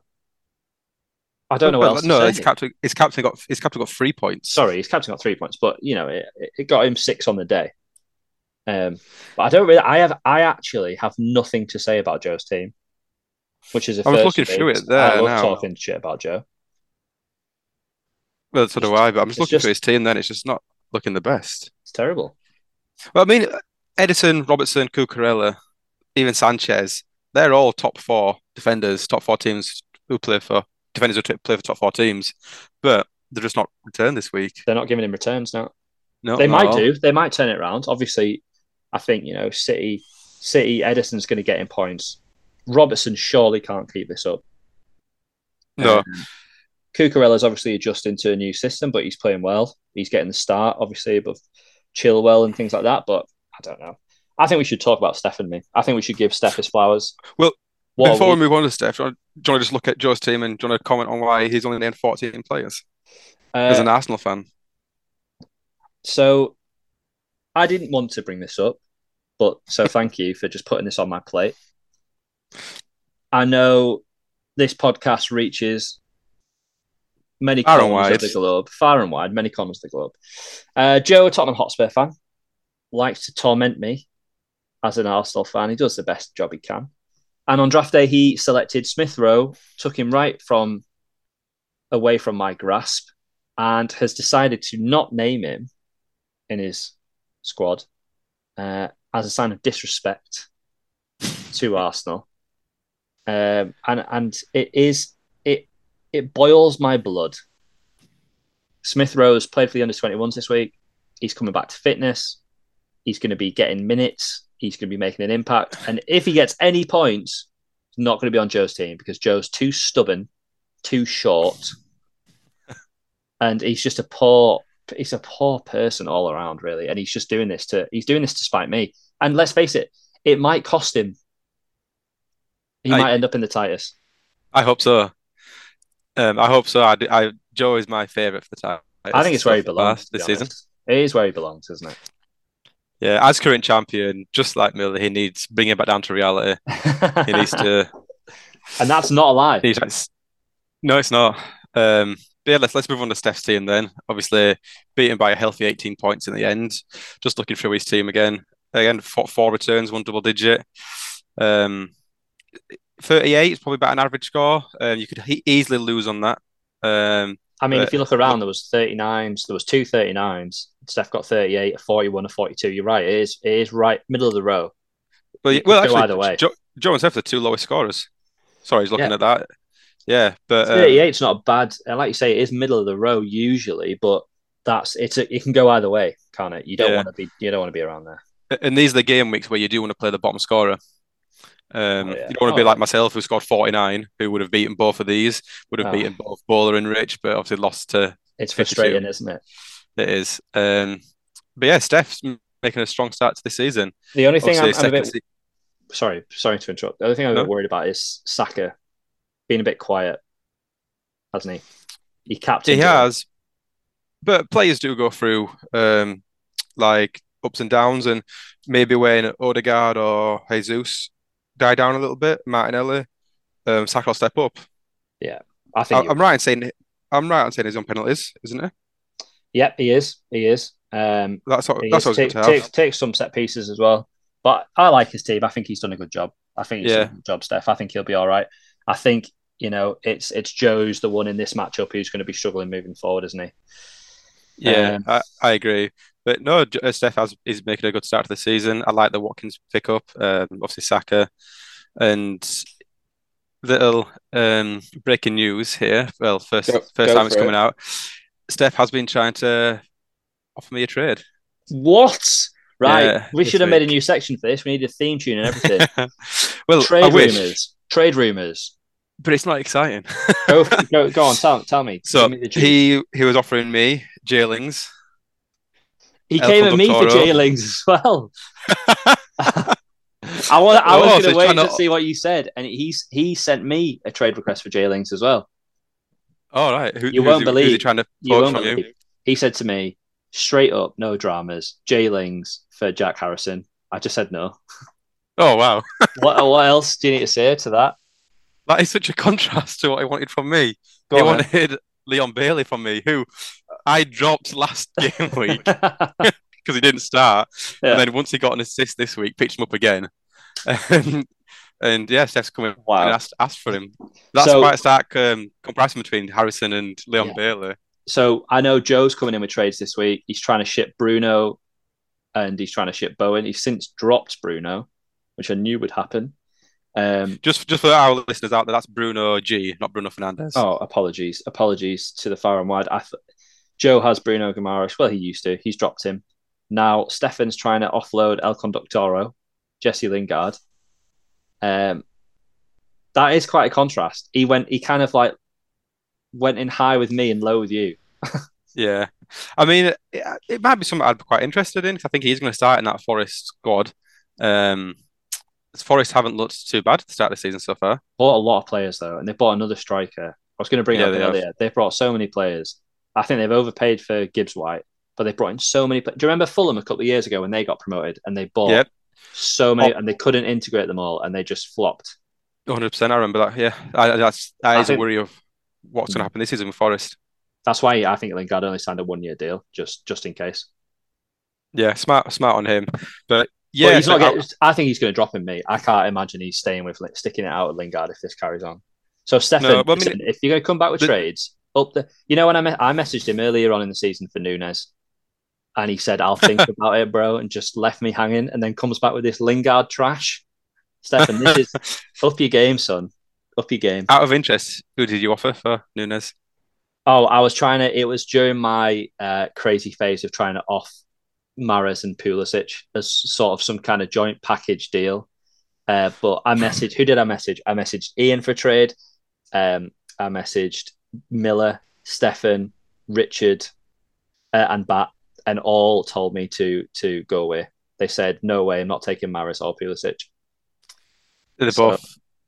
I don't know what else. no, his captain, his captain got his captain got three points. Sorry, his captain got three points, but you know, it, it got him six on the day. Um, but I don't really. I have. I actually have nothing to say about Joe's team, which is a I was looking through it there I love now. talking shit about Joe. Well, so do I, but I'm just looking just- for his team. Then it's just not looking the best. It's terrible. Well, I mean, Ederson, Robertson, Cucurella, even Sanchez, they're all top four defenders, top four teams who play for defenders who t- play for top four teams, but they're just not returned this week. They're not giving him returns now. No, They might do. They might turn it around. Obviously, I think you know City. City Ederson's going to get in points. Robertson surely can't keep this up. No, Um, Cucurella's obviously adjusting to a new system, but he's playing well. He's getting the start, obviously, above Chilwell and things like that. But I don't know. I think we should talk about Steph and me. I think we should give Steph his flowers. Well, What before we week. move on to Steph, do you want do you want to just look at Joe's team and do you want to comment on why he's only named 14 players as Uh, an Arsenal fan? so I didn't want to bring this up, but so thank you for just putting this on my plate. I know this podcast reaches many Far corners of the globe, far and wide, many corners of the globe. Uh, Joe, a Tottenham Hotspur fan, likes to torment me as an Arsenal fan. He does the best job he can. And on draft day, he selected Smith Rowe, took him right from away from my grasp, and has decided to not name him in his squad uh, as a sign of disrespect to Arsenal. Um, and and it is it it boils my blood. Smith Rowe's played for the under 21s this week. He's coming back to fitness. He's going to be getting minutes. He's going to be making an impact. And if he gets any points, he's not going to be on Joe's team because Joe's too stubborn, too short, and he's just a poor. He's a poor person all around, really. And he's just doing this to. He's doing this to spite me. And let's face it, it might cost him. He I- might end up in the Titus. I hope so. Um, I hope so. I, I Joe is my favourite for the time. I think it's where he belongs this season. It is where he belongs, isn't it? Yeah, as current champion, just like Miller, he needs bringing it back down to reality. He needs to. and that's not a lie. Like, no, it's not. Um, but yeah, let's let's move on to Steph's team then. Obviously, beaten by a healthy 18 points in the end. Just looking through his team again. again four, four returns, one double digit. Um, 38 is probably about an average score. Um, you could he- easily lose on that. Um, I mean, But- if you look around, there was 39s, there was two 39s. Steph got 38, a 41, a 42. You're right. It is, it is right middle of the row. but well, actually, either way. Joe, Joe and Steph are the two lowest scorers. Sorry, he's looking Yeah. at that. Yeah, but um, 38 is not bad. And like you say, it is middle of the row usually, but that's it's a, it can go either way, can't it? You don't Yeah. want to be you don't want to be around there. and these are the game weeks where you do want to play the bottom scorer. Um, Oh, yeah. You don't want to Oh, be like myself, who scored 49, who would have beaten both of these, would have Oh. beaten both Bowler and Rich, but obviously lost to It's 52. frustrating, isn't it? it is. Um, but yeah, Steph's making a strong start to the season. The only thing I'm, I'm a second bit sorry, sorry to interrupt. The other thing I'm a bit worried about is Saka being a bit quiet, hasn't he? He captained. He it. has, but players do go through um, like ups and downs, and maybe when Odegaard or Jesus die down a little bit, Martinelli, um, Saka will step up. Yeah, I, think. you- I'm right in saying I'm right in saying he's on penalties, isn't it? Yep, he is. He is. Um, That's what that's is. what I was Take- takes takes some set pieces as well. But I like his team. I think he's done a good job. I think he's Yeah. done a good job, Steph. I think he'll be all right. I think you know it's it's Joe's the one in this matchup who's going to be struggling moving forward, isn't he? Yeah, Um, I, I agree. But no, uh, Steph has, is making a good start to the season. I like the Watkins pick up, um, obviously Saka, and little um, breaking news here. Well, first Go- first go time it's coming it. out. Steph has been trying to offer me a trade. What? Right. Yeah, we should have made a new section for this. We need a theme tune and everything. well, Trade rumors. Trade rumors. but it's not exciting. Go, go, go on. Tell, tell me. So Give me the he he was offering me Jailings. He El came at me for jailings as well. I was, I Oh, was so going to he's wait to to- see what you said, and he's he sent me a trade request for jailings as well. All right, Who, You won't he, believe- he trying to You won't from you? He said to me, straight up, no dramas, jailings for Jack Harrison. I just said no. Oh wow, What what else do you need to say to that? that is such a contrast to what he wanted from me. Go he on, wanted Leon Bailey from me, who I dropped last game week because he didn't start. Yeah. And then once he got an assist this week, picked him up again. And, and yeah, Steph's coming Wow. and asked, asked for him. That's So- quite a stark um, comparison between Harrison and Leon Yeah. Bailey. so I know Joe's coming in with trades this week. He's trying to ship Bruno and he's trying to ship Bowen. He's since dropped Bruno, which I knew would happen. Um, Just just for our listeners out there, that's Bruno G, not Bruno Fernandes. oh, apologies. Apologies to the far and wide. I th- Joe has Bruno Guimaraes. Well, he used to. He's dropped him. Now, Stefan's trying to offload El Conductoro, Jesse Lingard. Um, that is quite a contrast. He went, he kind of like went in high with me and low with you. Yeah, I mean, it, it might be something I'd be quite interested in 'cause I think he's going to start in that Forest squad. Um, Forest haven't looked too bad at the start of the season so far. bought a lot of players though, and they bought another striker. I was going to bring Yeah, up they earlier. They've brought so many players. I think they've overpaid for Gibbs White, but they brought in so many. Do you remember Fulham a couple of years ago when they got promoted and they bought Yep. so many Oh. and they couldn't integrate them all and they just flopped. 100%. I remember that. Yeah, I, that's that I is think- a worry of what's going to mm. happen this season with Forest. That's why I think Lingard only signed a one year deal just just in case. Yeah, smart, smart on him. But Yeah, yeah, he's not I- getting, I think he's going to drop him, mate. I can't imagine he's staying with sticking it out with Lingard if this carries on. So Stefan, No, well, I mean- if you're going to come back with The- trades, up the, you know when I me- I messaged him earlier on in the season for Nunez, and he said I'll think about it, bro, and just left me hanging, and then comes back with this Lingard trash. Stefan, this is up your game, son. Up your game. out of interest, who did you offer for Nunez? Oh, I was trying to. It was during my uh, crazy phase of trying to off Mahrez and Pulisic as sort of some kind of joint package deal. Uh, but I messaged. Who did I message? I messaged Ian for trade. Um, I messaged Miller, Stefan, Richard, uh, and Bat, and all told me to to go away. They said, "No way, I'm not taking Mahrez or Pulisic." They're So- both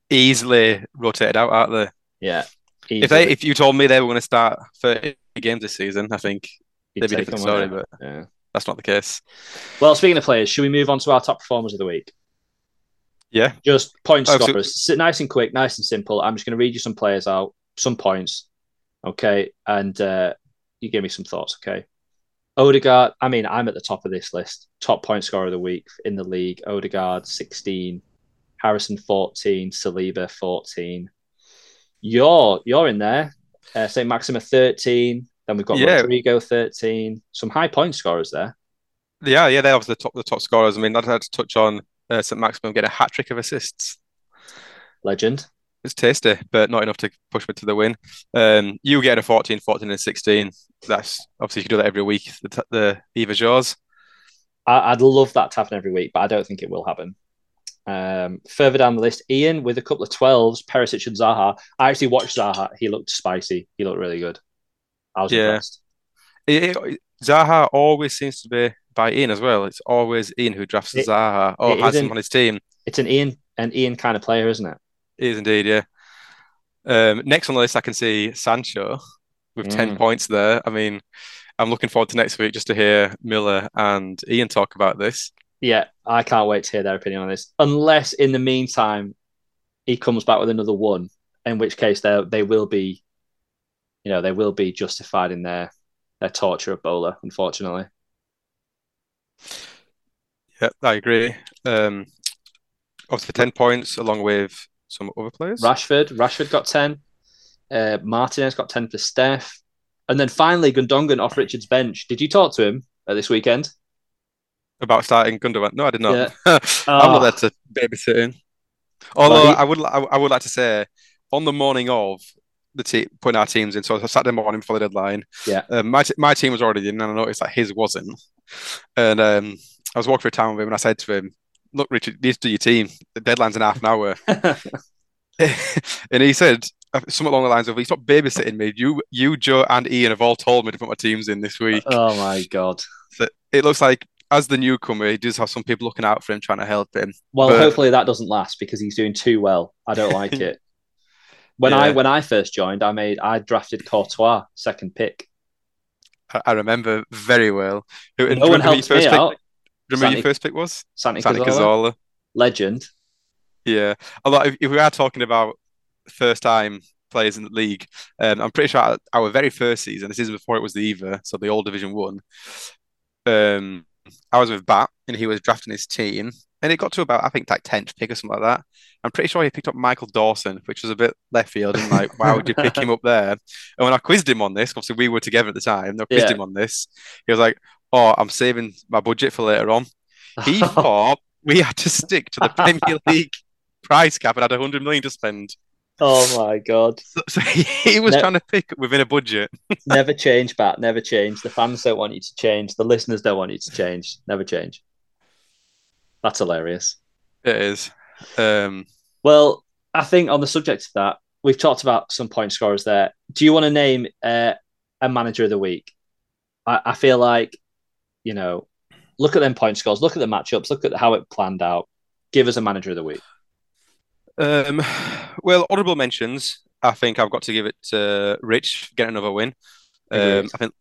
easily rotated out, aren't they? Yeah. If they, if you told me they were going to start 30 games this season, I think You'd they'd be different story, but yeah. that's not the case. Well, speaking of players, should we move on to our top performers of the week? Yeah, Just point Oh, so- scorers. Sit nice and quick, nice and simple. I'm just going to read you some players out, some points. Okay. And uh, you give me some thoughts. Okay. Odegaard, I mean, I'm at the top of this list. Top point scorer of the week in the league. Odegaard, 16. Harrison, 14. Saliba, 14. You're you're in there. Uh, Saint-Maximin, 13. Then we've got Yeah. Rodrigo, 13. Some high point scorers there. Yeah, yeah, they're obviously the top the top scorers. I mean, I'd had to touch on uh, Saint-Maximin getting a hat trick of assists. Legend. It's tasty, but not enough to push me to the win. Um, you get a 14, 14, and 16. That's obviously you can do that every week. The, the Eva's yours. I, I'd love that to happen every week, but I don't think it will happen. Um, further down the list, Ian with a couple of 12s, Perisic and Zaha. I actually watched Zaha. He looked spicy. He looked really good. I was Yeah. impressed. It- it- Zaha always seems to be by Ian as well. It's always Ian who drafts It- Zaha or has him on his team. It's an Ian an Ian kind of player, isn't it? It is indeed, yeah. Um, next on the list, I can see Sancho with 10 Mm. points there. I mean, I'm looking forward to next week just to hear Miller and Ian talk about this. Yeah, I can't wait to hear their opinion on this. Unless in the meantime he comes back with another one, in which case they they will be, you know, they will be justified in their their torture of Bowler. Unfortunately, Yeah, I agree. Um, obviously, 10 points along with some other players. Rashford Rashford got ten, uh, Martinez got ten for Steph, and then finally Gundogan off Richard's bench. Did you talk to him uh, this weekend? About starting Gundogan. No, I did not. Yeah. I'm Oh. not there to babysit him. Although Well, he- I would, I, I would like to say, on the morning of the team putting our teams in, so Saturday morning before the deadline. Yeah. Um, my t- my team was already in, and I noticed that his wasn't. And um, I was walking through town with him, and I said to him, "Look, Richard, need to your team. The deadline's in half an hour." and he said uh, something along the lines of, "He's not babysitting me. You, you, Joe, and Ian have all told me to put my teams in this week." oh my god. So it looks like as the newcomer, he does have some people looking out for him, trying to help him. Well, But- hopefully that doesn't last because he's doing too well. I don't like it. When I when I first joined, I made I drafted Courtois second pick. I, I remember very well. Who, No one helped me first pick? out. Do you remember Santi- your first pick was? Santi, Santi Cazorla, legend. Yeah. Although if, if we are talking about first time players in the league, um, I'm pretty sure our, our very first season, the season before it was the Eva, so the old Division One. Um, I was with Bat, and he was drafting his team, and it got to about I think like tenth pick or something like that. I'm pretty sure he picked up Michael Dawson, which was a bit left field, and like, why would you pick him up there? And when I quizzed him on this, obviously we were together at the time. I quizzed Yeah. him on this. He was like, "Oh, I'm saving my budget for later on." He thought we had to stick to the Premier League price cap and had 100 million to spend. oh my god! So, so he, was No. trying to pick within a budget. Never change, Bat. Never change. The fans don't want you to change. The listeners don't want you to change. Never change. That's hilarious. It is. Um, Well, I think on the subject of that, we've talked about some point scorers there. Do you want to name uh, a manager of the week? I, I feel like, you know, look at them point scores, look at the matchups, look at how it planned out. Give us a manager of the week. um, well, honourable mentions. I think I've got to give it to Rich get another win. Um, I think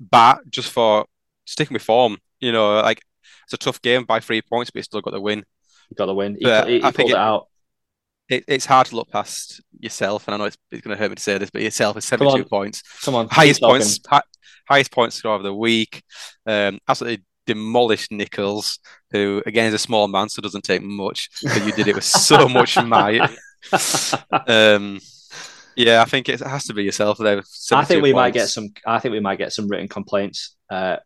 Bat just for sticking with form. You know, like it's a tough game by three points, but he still got the win. You got the win. He, But he, he pulled it, it- out. It, it's hard to look past yourself, and I know it's, it's going to hurt me to say this, but yourself is 72 on. points. Come on. highest points, hi, highest points score of the week. Um, absolutely demolished Nichols, who again is a small man, so doesn't take much. But you did it with so much might. Um, yeah, I think it has to be yourself there. I think 72 we might get some. I think we might get some written complaints. Uh,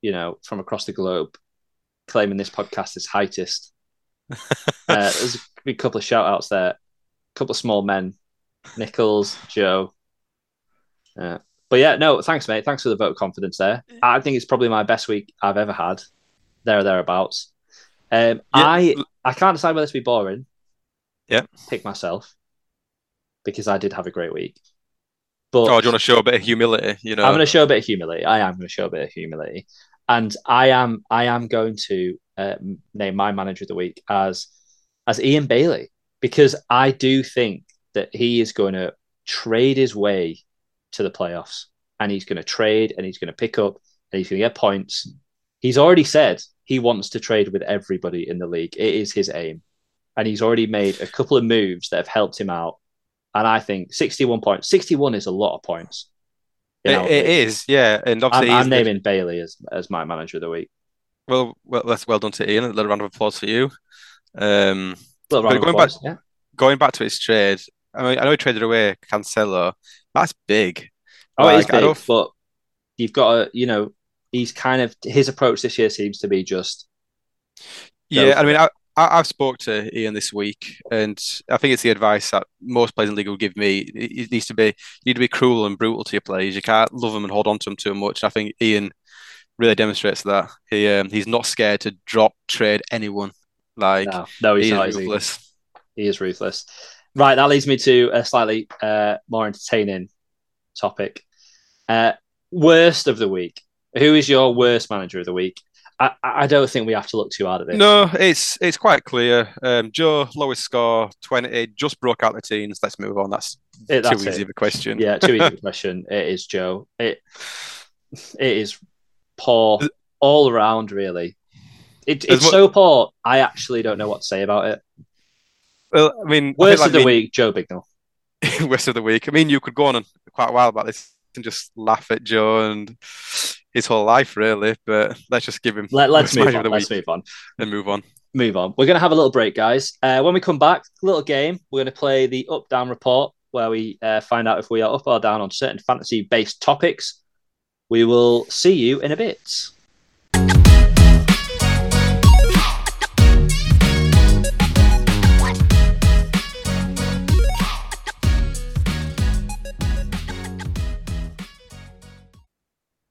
you know, from across the globe, claiming this podcast is heightist. uh, there's a couple of shout outs there. A couple of small men, Nichols, Joe. Uh, but yeah, no, thanks, mate. Thanks for the vote of confidence there. I think it's probably my best week I've ever had. There or thereabouts. Um, I I can't decide whether to be boring. Yeah. Pick myself because I did have a great week. But Oh, do you want to show a bit of humility? You know, I'm going to show a bit of humility. I am going to show a bit of humility, and I am I am going to uh, name my manager of the week as as Ian Bailey because I do think that he is going to trade his way to the playoffs, and he's going to trade and he's going to pick up and he's going to get points. He's already said he wants to trade with everybody in the league. It is his aim, and he's already made a couple of moves that have helped him out. And I think 61 points, 61 is a lot of points. in It, it is, yeah, and I'm, obviously I'm the- naming Bailey as as my manager of the week. well, well, that's well done to Ian. A little round of applause for you. Um, But going back- Yeah. going back to his trade, I mean, I know he traded away Cancelo. That's big. Oh, it is Like, I big, don't- but you've got to, you know, he's kind of his approach this year seems to be just Yeah, I mean, I, I, I've spoke to Ian this week, and I think it's the advice that most players in the league will give me. It, it needs to be you need to be cruel and brutal to your players. You can't love them and hold on to them too much. And I think Ian really demonstrates that. He um, he's not scared to drop trade anyone. Like no, no, he's he not. is is he? ruthless. He is ruthless. Right, that leads me to a slightly uh, more entertaining topic. Uh, worst of the week. Who is your worst manager of the week? I, I don't think we have to look too hard at this. No, it's it's quite clear. Um, Joe lowest score twenty, just broke out the teens. Let's move on. That's It- that's too easy it. of a question. Yeah, too easy of a question. It is Joe. It it is poor all around, really. It, it's mu- so poor. I actually don't know what to say about it. Well, I mean, I Worst like of the me- week, Joe Bignell. worst of the week. I mean, you could go on quite a while about this and just laugh at Joe and his whole life, really. But let's just give him Let, let's move on. the Let's week move on. and move on. Move on. We're going to have a little break, guys. Uh, when we come back, little game. We're going to play the up down report where we uh, find out if we are up or down on certain fantasy based topics. We will see you in a bit.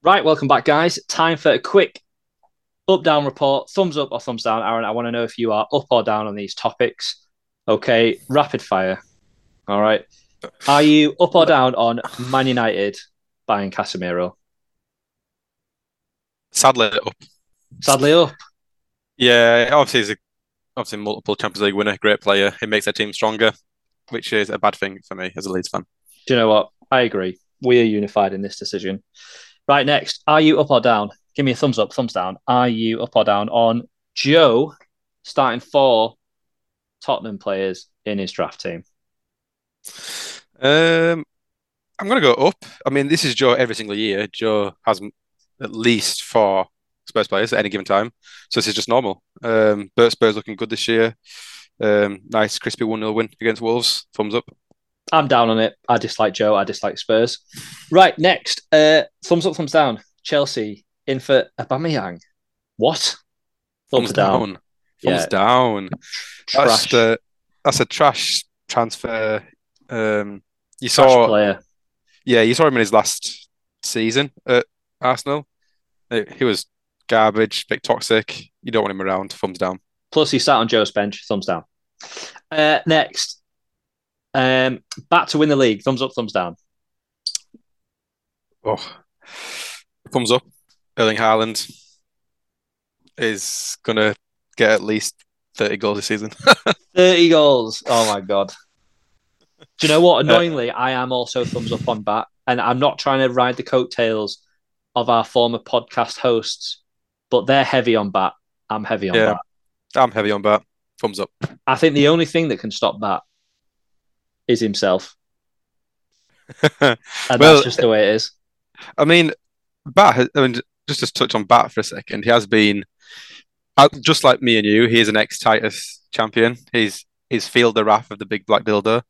Right, welcome back, guys. Time for a quick up down report. Thumbs up or thumbs down, Aaron. I want to know if you are up or down on these topics. Okay, rapid fire. All right. Are you up or down on Man United buying Casemiro? Sadly, up. Sadly, up. Yeah, obviously he's a obviously multiple Champions League winner, great player. It makes their team stronger, which is a bad thing for me as a Leeds fan. Do you know what? I agree. We are unified in this decision. Right, next. Are you up or down? Give me a thumbs up, thumbs down. Are you up or down on Joe starting four Tottenham players in his draft team? Um, I'm gonna go up. I mean, this is Joe every single year. Joe has at least four Spurs players at any given time, so this is just normal. Um, but Spurs looking good this year. Um, nice crispy one 0 win against Wolves. Thumbs up. I'm down on it. I dislike Joe. I dislike Spurs. Right, next. Uh, thumbs up, thumbs down. Chelsea in for Aubameyang. What? Thumbs Thumbs down. down. Thumbs Yeah. down. That's Trash. the that's a trash transfer. Um, you Trash saw, player. yeah, you saw him in his last season at Arsenal. Uh, He was garbage, bit toxic. You don't want him around. Thumbs down. Plus, he sat on Joe's bench. Thumbs down. Uh, next. Um, back to win the league. Thumbs up, thumbs down. Oh, thumbs up. Erling Haaland is gonna get at least 30 goals this season. 30 goals. Oh my god. Do you know what? Annoyingly, I am also thumbs up on Bat, and I'm not trying to ride the coattails of our former podcast hosts, but they're heavy on Bat. I'm heavy on Yeah. Bat. I'm heavy on that. Thumbs up. I think the only thing that can stop Bat is himself, and Well- that's just the way it is. I mean, Bat. I mean, just to touch on Bat for a second, he has been uh, just like me and you. He is an ex-Titus champion. He's he's feel the wrath of the big black dildo.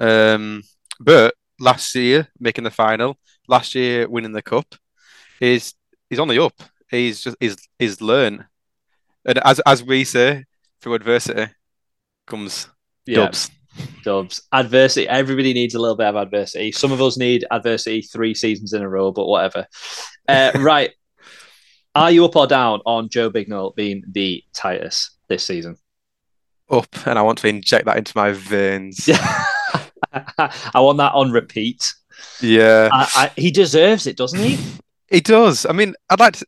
Um, but last year making the final, last year winning the cup, he's he's on the up. He's just he's he's learned, and as as we say, through adversity comes Yeah, dubs. Dubs. Adversity. Everybody needs a little bit of adversity. Some of us need adversity three seasons in a row, but whatever. Uh, right. Are you up or down on Joe Bignall being the Titus this season? Up, and I want to inject that into my veins. I want that on repeat. yeah. I, I, he deserves it, doesn't he? It does. I mean, I'd like to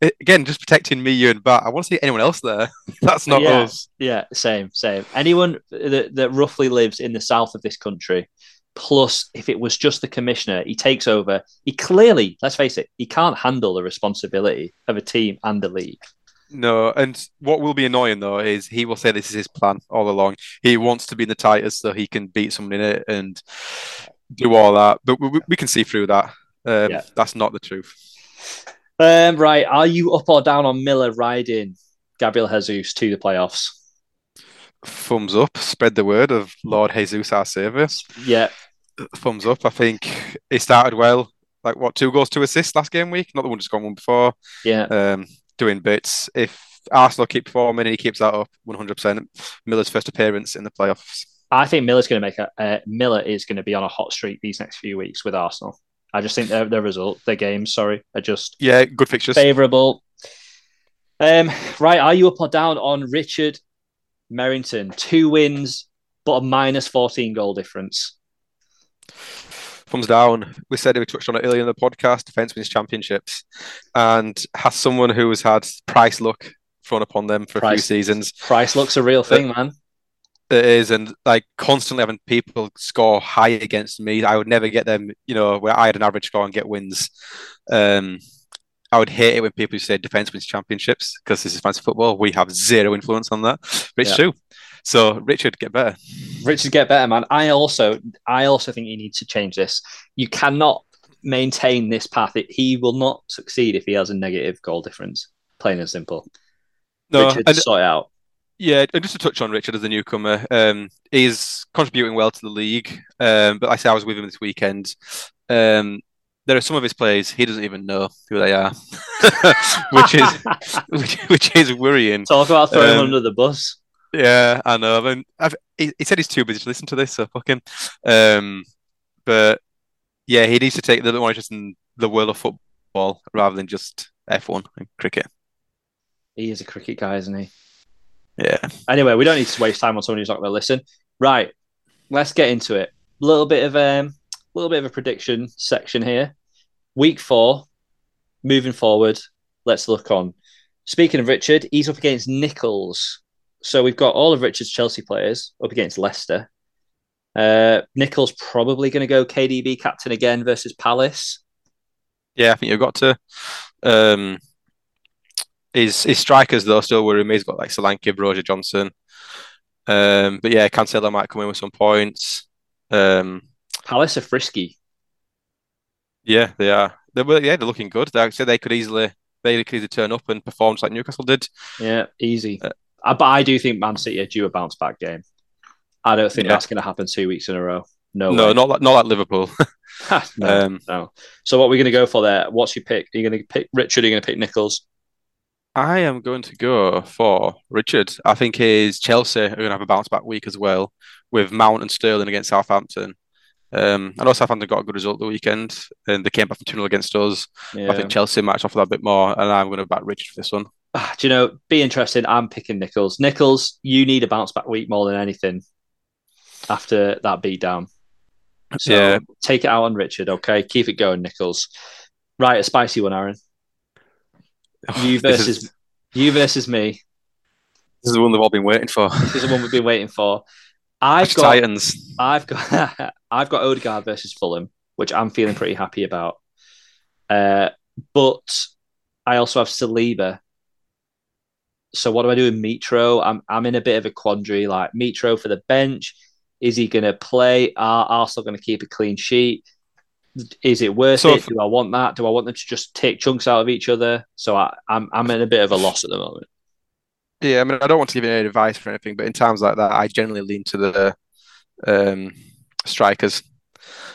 again just protecting me, you, and Bat. I want to see anyone else there. That's not Yeah. us. Yeah, same, same. Anyone that, that roughly lives in the south of this country, plus if it was just the commissioner, he takes over. He clearly, let's face it, he can't handle the responsibility of a team and a league. No, and what will be annoying though is he will say this is his plan all along. He wants to be in the Titus so he can beat someone in it and do all that. But we, we can see through that. Um, Yeah. That's not the truth. Um, right, are you up or down on Miller riding Gabriel Jesus to the playoffs? Thumbs up. Spread the word of Lord Jesus, our Saviour. Yeah, Thumbs up. I think he started well. Like what, two goals, two assists last game week? Not the one just gone one before. yeah. Um, doing bits. If Arsenal keep performing and he keeps that up, 100%. Miller's first appearance in the playoffs. I think Miller's going to make a uh, Miller is going to be on a hot streak these next few weeks with Arsenal. I just think their their result, their games, sorry, are just Yeah, good fixtures. favourable. Um, right, are you up or down on Richard Merrington? Two wins, but a minus fourteen goal difference. Thumbs down. We said we touched on it earlier in the podcast. Defence wins championships, and has someone who has had price luck thrown upon them for a few seasons. Price looks a real thing, man. It is, and like constantly having people score high against me. I would never get them. You know, where I had an average score and get wins. Um, I would hate it when people say defence wins championships because this is fancy football. We have zero influence on that, but it's Yeah. true. So Richard, get better. Richard get better, man. I also, I also think you need to change this. You cannot maintain this path. It, he will not succeed if he has a negative goal difference. Plain and simple. No, Richard, and sort it out. Yeah, and just to touch on Richard as a newcomer, um, he's contributing well to the league. Um, but I say I was with him this weekend. Um, there are some of his players he doesn't even know who they are, which is which, which is worrying. Talk about throwing him Um, under the bus. Yeah, I know. I mean, I've, he, he said he's too busy to listen to this, so fuck him. Um, but yeah, he needs to take a little more interest in the world of football rather than just F1 and cricket. He is a cricket guy, isn't he? Yeah. Anyway, we don't need to waste time on someone who's not going to listen. Right, let's get into it. A little bit of um, little bit of a prediction section here. Week four, moving forward. Let's look on. Speaking of Richard, he's up against Nichols. So we've got all of Richard's Chelsea players up against Leicester. Uh, Nichols probably going to go KDB captain again versus Palace. Yeah, I think you've got to. Um, his his strikers though still worry me. He's got like Solanke, Roger Johnson. Um, but yeah, Cancelo might come in with some points. Um, Palace are frisky. yeah, they are. They were yeah, they're looking good. They actually they could easily they could easily turn up and perform just like Newcastle did. Yeah, easy. Uh, Uh, but I do think Man City are due a bounce back game. I don't think Yeah. that's going to happen two weeks in a row. No, No, way. not like not like Liverpool. no, um, no. So what are we're going to go for there? What's your pick? Are you going to pick Richard? Are you going to pick Nichols? I am going to go for Richard. I think his Chelsea are going to have a bounce back week as well with Mount and Sterling against Southampton. Um, I know Southampton got a good result the weekend and they came back from 2 0 against us. Yeah. I think Chelsea might offer that a bit more, and I'm going to back Richard for this one. Ah, do you know? Be interesting. I'm picking Nichols. Nichols, you need a bounce back week more than anything after that beatdown. So Yeah. take it out on Richard. Okay, keep it going, Nichols. Right, a spicy one, Aaron. You versus is, you versus me. this is the one they've all been waiting for. This is the one we've been waiting for. I've Ash got Titans. I've got I've got Odegaard versus Fulham, which I'm feeling pretty happy about. Uh, but I also have Saliba. So what do I do with Mitro? I'm I'm in a bit of a quandary. Like Mitro for the bench, is he going to play? Are Arsenal going to keep a clean sheet? Is it worth So it? if- Do I want that? Do I want them to just take chunks out of each other? So I, I'm I'm in a bit of a loss at the moment. Yeah, I mean, I don't want to give you any advice for anything, but in times like that, I generally lean to the um, strikers,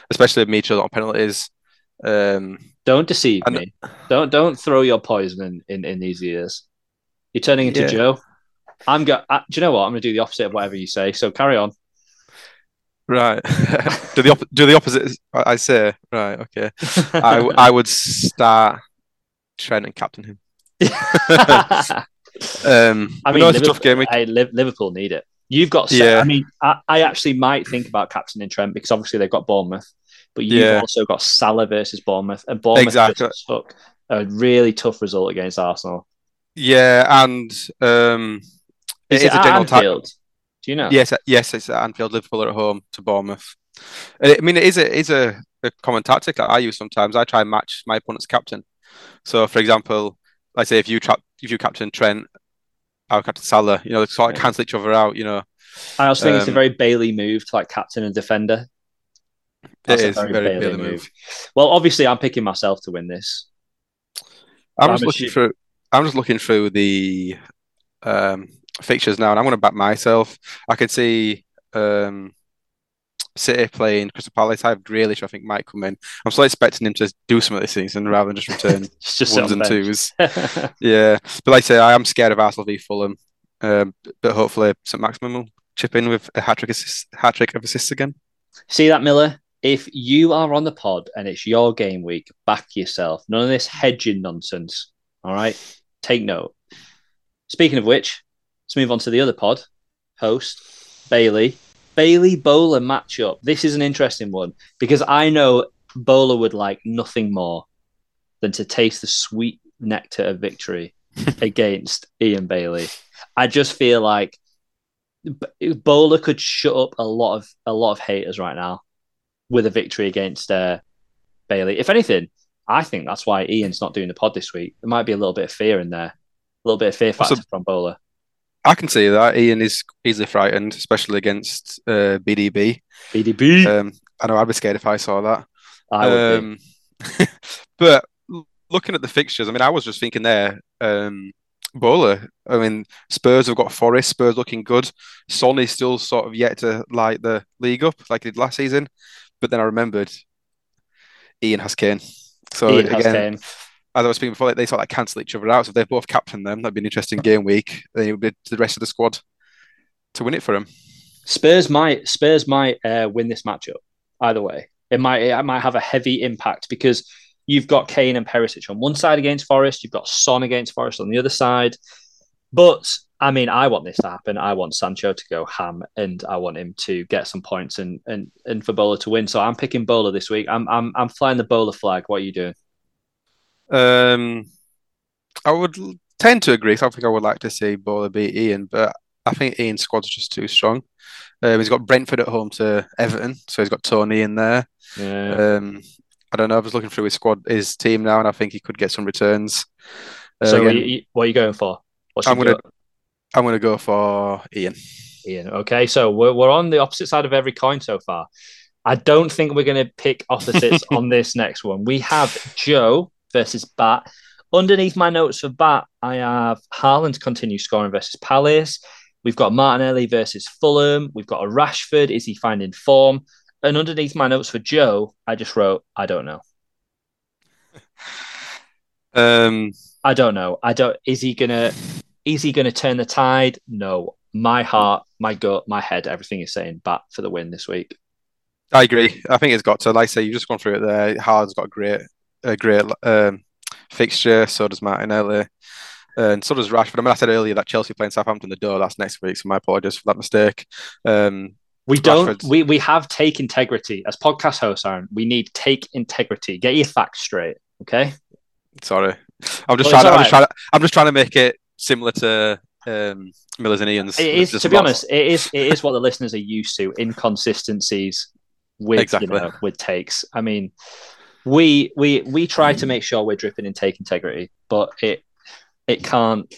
especially if Mitchell on penalties. Um, Don't deceive And- me. Don't don't throw your poison in, in, in these ears. You're turning into Yeah. Joe. I'm go. Uh, do you know what? I'm going to do the opposite of whatever you say. So carry on. Right. do the op- do the opposite. I I say right. Okay. I w- I would start Trent and captain him. Um, I I mean, know it's a tough game. week. I, Liverpool need it. You've got. Se- Yeah. I mean, I, I actually might think about captain captaining Trent because obviously they've got Bournemouth, but you've Yeah. also got Salah versus Bournemouth, and Bournemouth Exactly. just took a really tough result against Arsenal. Yeah, and um, Is it it, is a at general ta- Anfield? Do you know? Yes, yes, it's at Anfield. Liverpool are at home to Bournemouth. Uh, I mean, it is a is a, a common tactic that I use sometimes. I try and match my opponent's captain. So, for example, let's say if you trap if you captain Trent, I'll captain Salah. You know, they sort of Yeah. cancel each other out. You know, I also think it's a Um, very Bailey move to like captain and defender. That's it a very very Bailey move. move. Well, obviously, I'm picking myself to win this. I'm I'm just looking through. I'm just looking through the um, fixtures now, and I'm going to back myself. I can see um, City playing Crystal Palace. I have Grealish. I think might come in. I'm still expecting him to do something this season rather than just return just ones and bench. twos. Yeah, but like I say, I am scared of Arsenal v Fulham. Um, but hopefully, Saint-Maximin will chip in with a hat trick assist, hat trick of assists again. See that, Miller? If you are on the pod and it's your game week, back yourself. None of this hedging nonsense. All right? Take note. Speaking of which, let's move on to the other pod host, Bailey. Bailey Bowler matchup. This is an interesting one because I know Bowler would like nothing more than to taste the sweet nectar of victory against Ian Bailey. I just feel like Bowler could shut up a lot of a lot of haters right now with a victory against uh, Bailey. If anything, I think that's why Ian's not doing the pod this week. There might be a little bit of fear in there, a little bit of fear Also- factor from Bowler. I can see that Ian is easily frightened, especially against uh, BDB. BDB. Um, I know I'd be scared if I saw that. I would. Um, but looking at the fixtures, I mean, I was just thinking there, um, Bowler. I mean, Spurs have got Forest. Spurs looking good. Son is still sort of yet to light the league up like he did last season. But then I remembered Ian has Kane. So Ian has again, Kane. As I was speaking before, they sort of like cancel each other out. So if they've both captained them, that'd be an interesting game week. Then it would be to the rest of the squad to win it for them. Spurs might Spurs might uh, win this matchup. Either way, it might it might have a heavy impact because you've got Kane and Perisic on one side against Forest, you've got Son against Forest on the other side. But I mean, I want this to happen. I want Sancho to go ham, and I want him to get some points and and and for Bowler to win. So I'm picking Bowler this week. I'm I'm I'm flying the Bowler flag. What are you doing? Um, I would tend to agree. I think I would like to see Bowler beat Ian, but I think Ian's squad's just too strong. Um, he's got Brentford at home to Everton, so he's got Tony in there. Yeah. Um, I don't know. I was looking through his squad, his team now, and I think he could get some returns. Uh, so again, you- you- what are you going for? What's I'm gonna gut? I'm going to go for Ian. Ian. Okay, so we're, we're on the opposite side of every coin so far. I don't think we're going to pick opposites on this next one. We have Joe versus Bat. Underneath my notes for Bat, I have Haaland continue scoring versus Palace. We've got Martinelli versus Fulham. We've got a Rashford. Is he finding form? And underneath my notes for Joe, I just wrote, I don't know. Um, I don't know. I don't. Is he gonna? Is he gonna turn the tide? No. My heart, my gut, my head, everything is saying Bat for the win this week. I agree. I think it's got to. Like I say, you've just gone through it there. Haaland's got a great, a great um, fixture. So does Martinelli, and so does Rashford. I mean, I said earlier that Chelsea playing Southampton the door. That's next week. So my apologies for that mistake. Um, We don't. Rashford's- We we have take integrity as podcast hosts, Aaron. We need take integrity. Get your facts straight. Okay. sorry, I'm just Well, trying. To, I'm alright. just trying. To, I'm just trying to make it similar to um, Miller's and Ian's. It is to be honest. It is. It is what the listeners are used to. Inconsistencies with Exactly. you know with takes. I mean, we we we try to make sure we're dripping in take integrity, but it it can't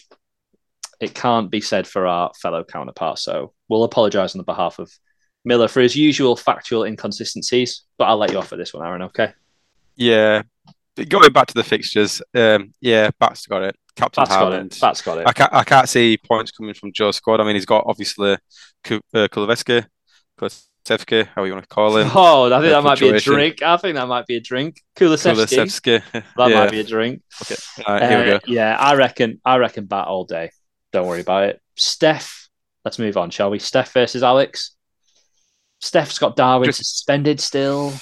it can't be said for our fellow counterparts. So we'll apologise on the behalf of Miller for his usual factual inconsistencies. But I'll let you off for this one, Aaron. Okay. Yeah. Going back to the fixtures, um, yeah, Bat's got it. Captain That's got it. That's got it. I can't, I can't see points coming from Joe's squad. I mean, he's got obviously Ku- uh, Kulusevski, how you want to call him. Oh, I think that might be a drink. I think that might be a drink. Kulisevsky. Kulusevski. That yeah. might be a drink. Okay. Right, here we Uh, go. Yeah, I reckon. I reckon bat all day. Don't worry about it. Steph. Let's move on, shall we? Steph versus Alex. Steph's got Darwin Just- suspended still.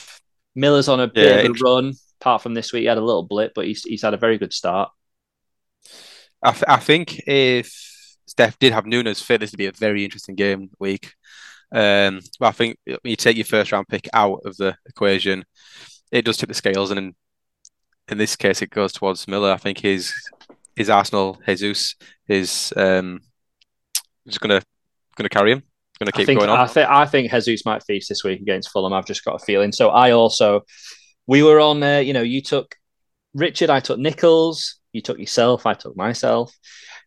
Miller's on a bit Yeah, of a int- run. Apart from this week, he had a little blip, but he's he's had a very good start. I, th- I think if Steph did have Nunez fit, this would be a very interesting game week. Um, but I think when you take your first round pick out of the equation, it does tip the scales, and in, in this case, it goes towards Miller. I think his his Arsenal Jesus is um, just gonna gonna carry him, gonna I keep think going on. I think I think Jesus might feast this week against Fulham. I've just got a feeling. So I also, we were on. Uh, you know, you took Richard, I took Nichols. You took yourself. I took myself.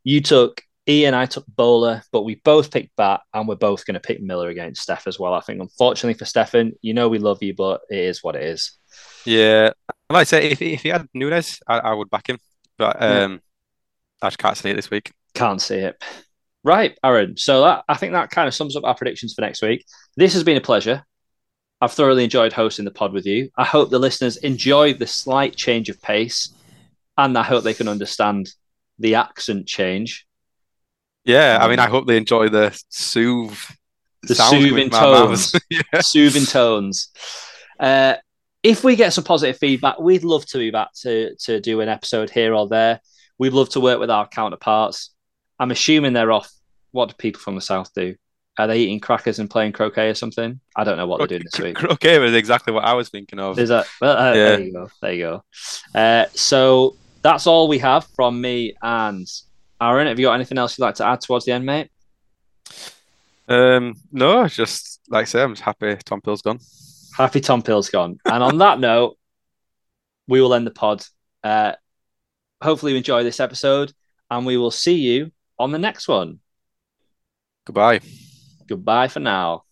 You took Ian, I took bowler, but we both picked bat, and we're both going to pick Miller against Steph as well. I think, unfortunately for Stefan, you know we love you, but it is what it is. Yeah, I might say if he, if he had Nunez, I, I would back him, but Yeah. um, I just can't see it this week. Can't see it. Right, Aaron. So that I think that kind of sums up our predictions for next week. This has been a pleasure. I've thoroughly enjoyed hosting the pod with you. I hope the listeners enjoyed the slight change of pace, and I hope they can understand the accent change, Yeah, I mean, Um, I hope they enjoy the soothe, the soothing tones, yeah. soothing tones. Uh, if we get some positive feedback, we'd love to be back to to do an episode here or there. We'd love to work with our counterparts. I'm assuming they're off. What do people from the south do? Are they eating crackers and playing croquet or something? I don't know what they're doing this week. Okay, was exactly what I was thinking of. Is that well? Uh, Yeah. There you go. There you go. Uh, so that's all we have from me and Aaron. Have you got anything else you'd like to add towards the end, mate? Um, no, just like I say, I'm just happy Tom Pill's gone. Happy Tom Pill's gone. And on that note, we will end the pod. Uh, hopefully, you enjoy this episode, and we will see you on the next one. Goodbye. Goodbye for now.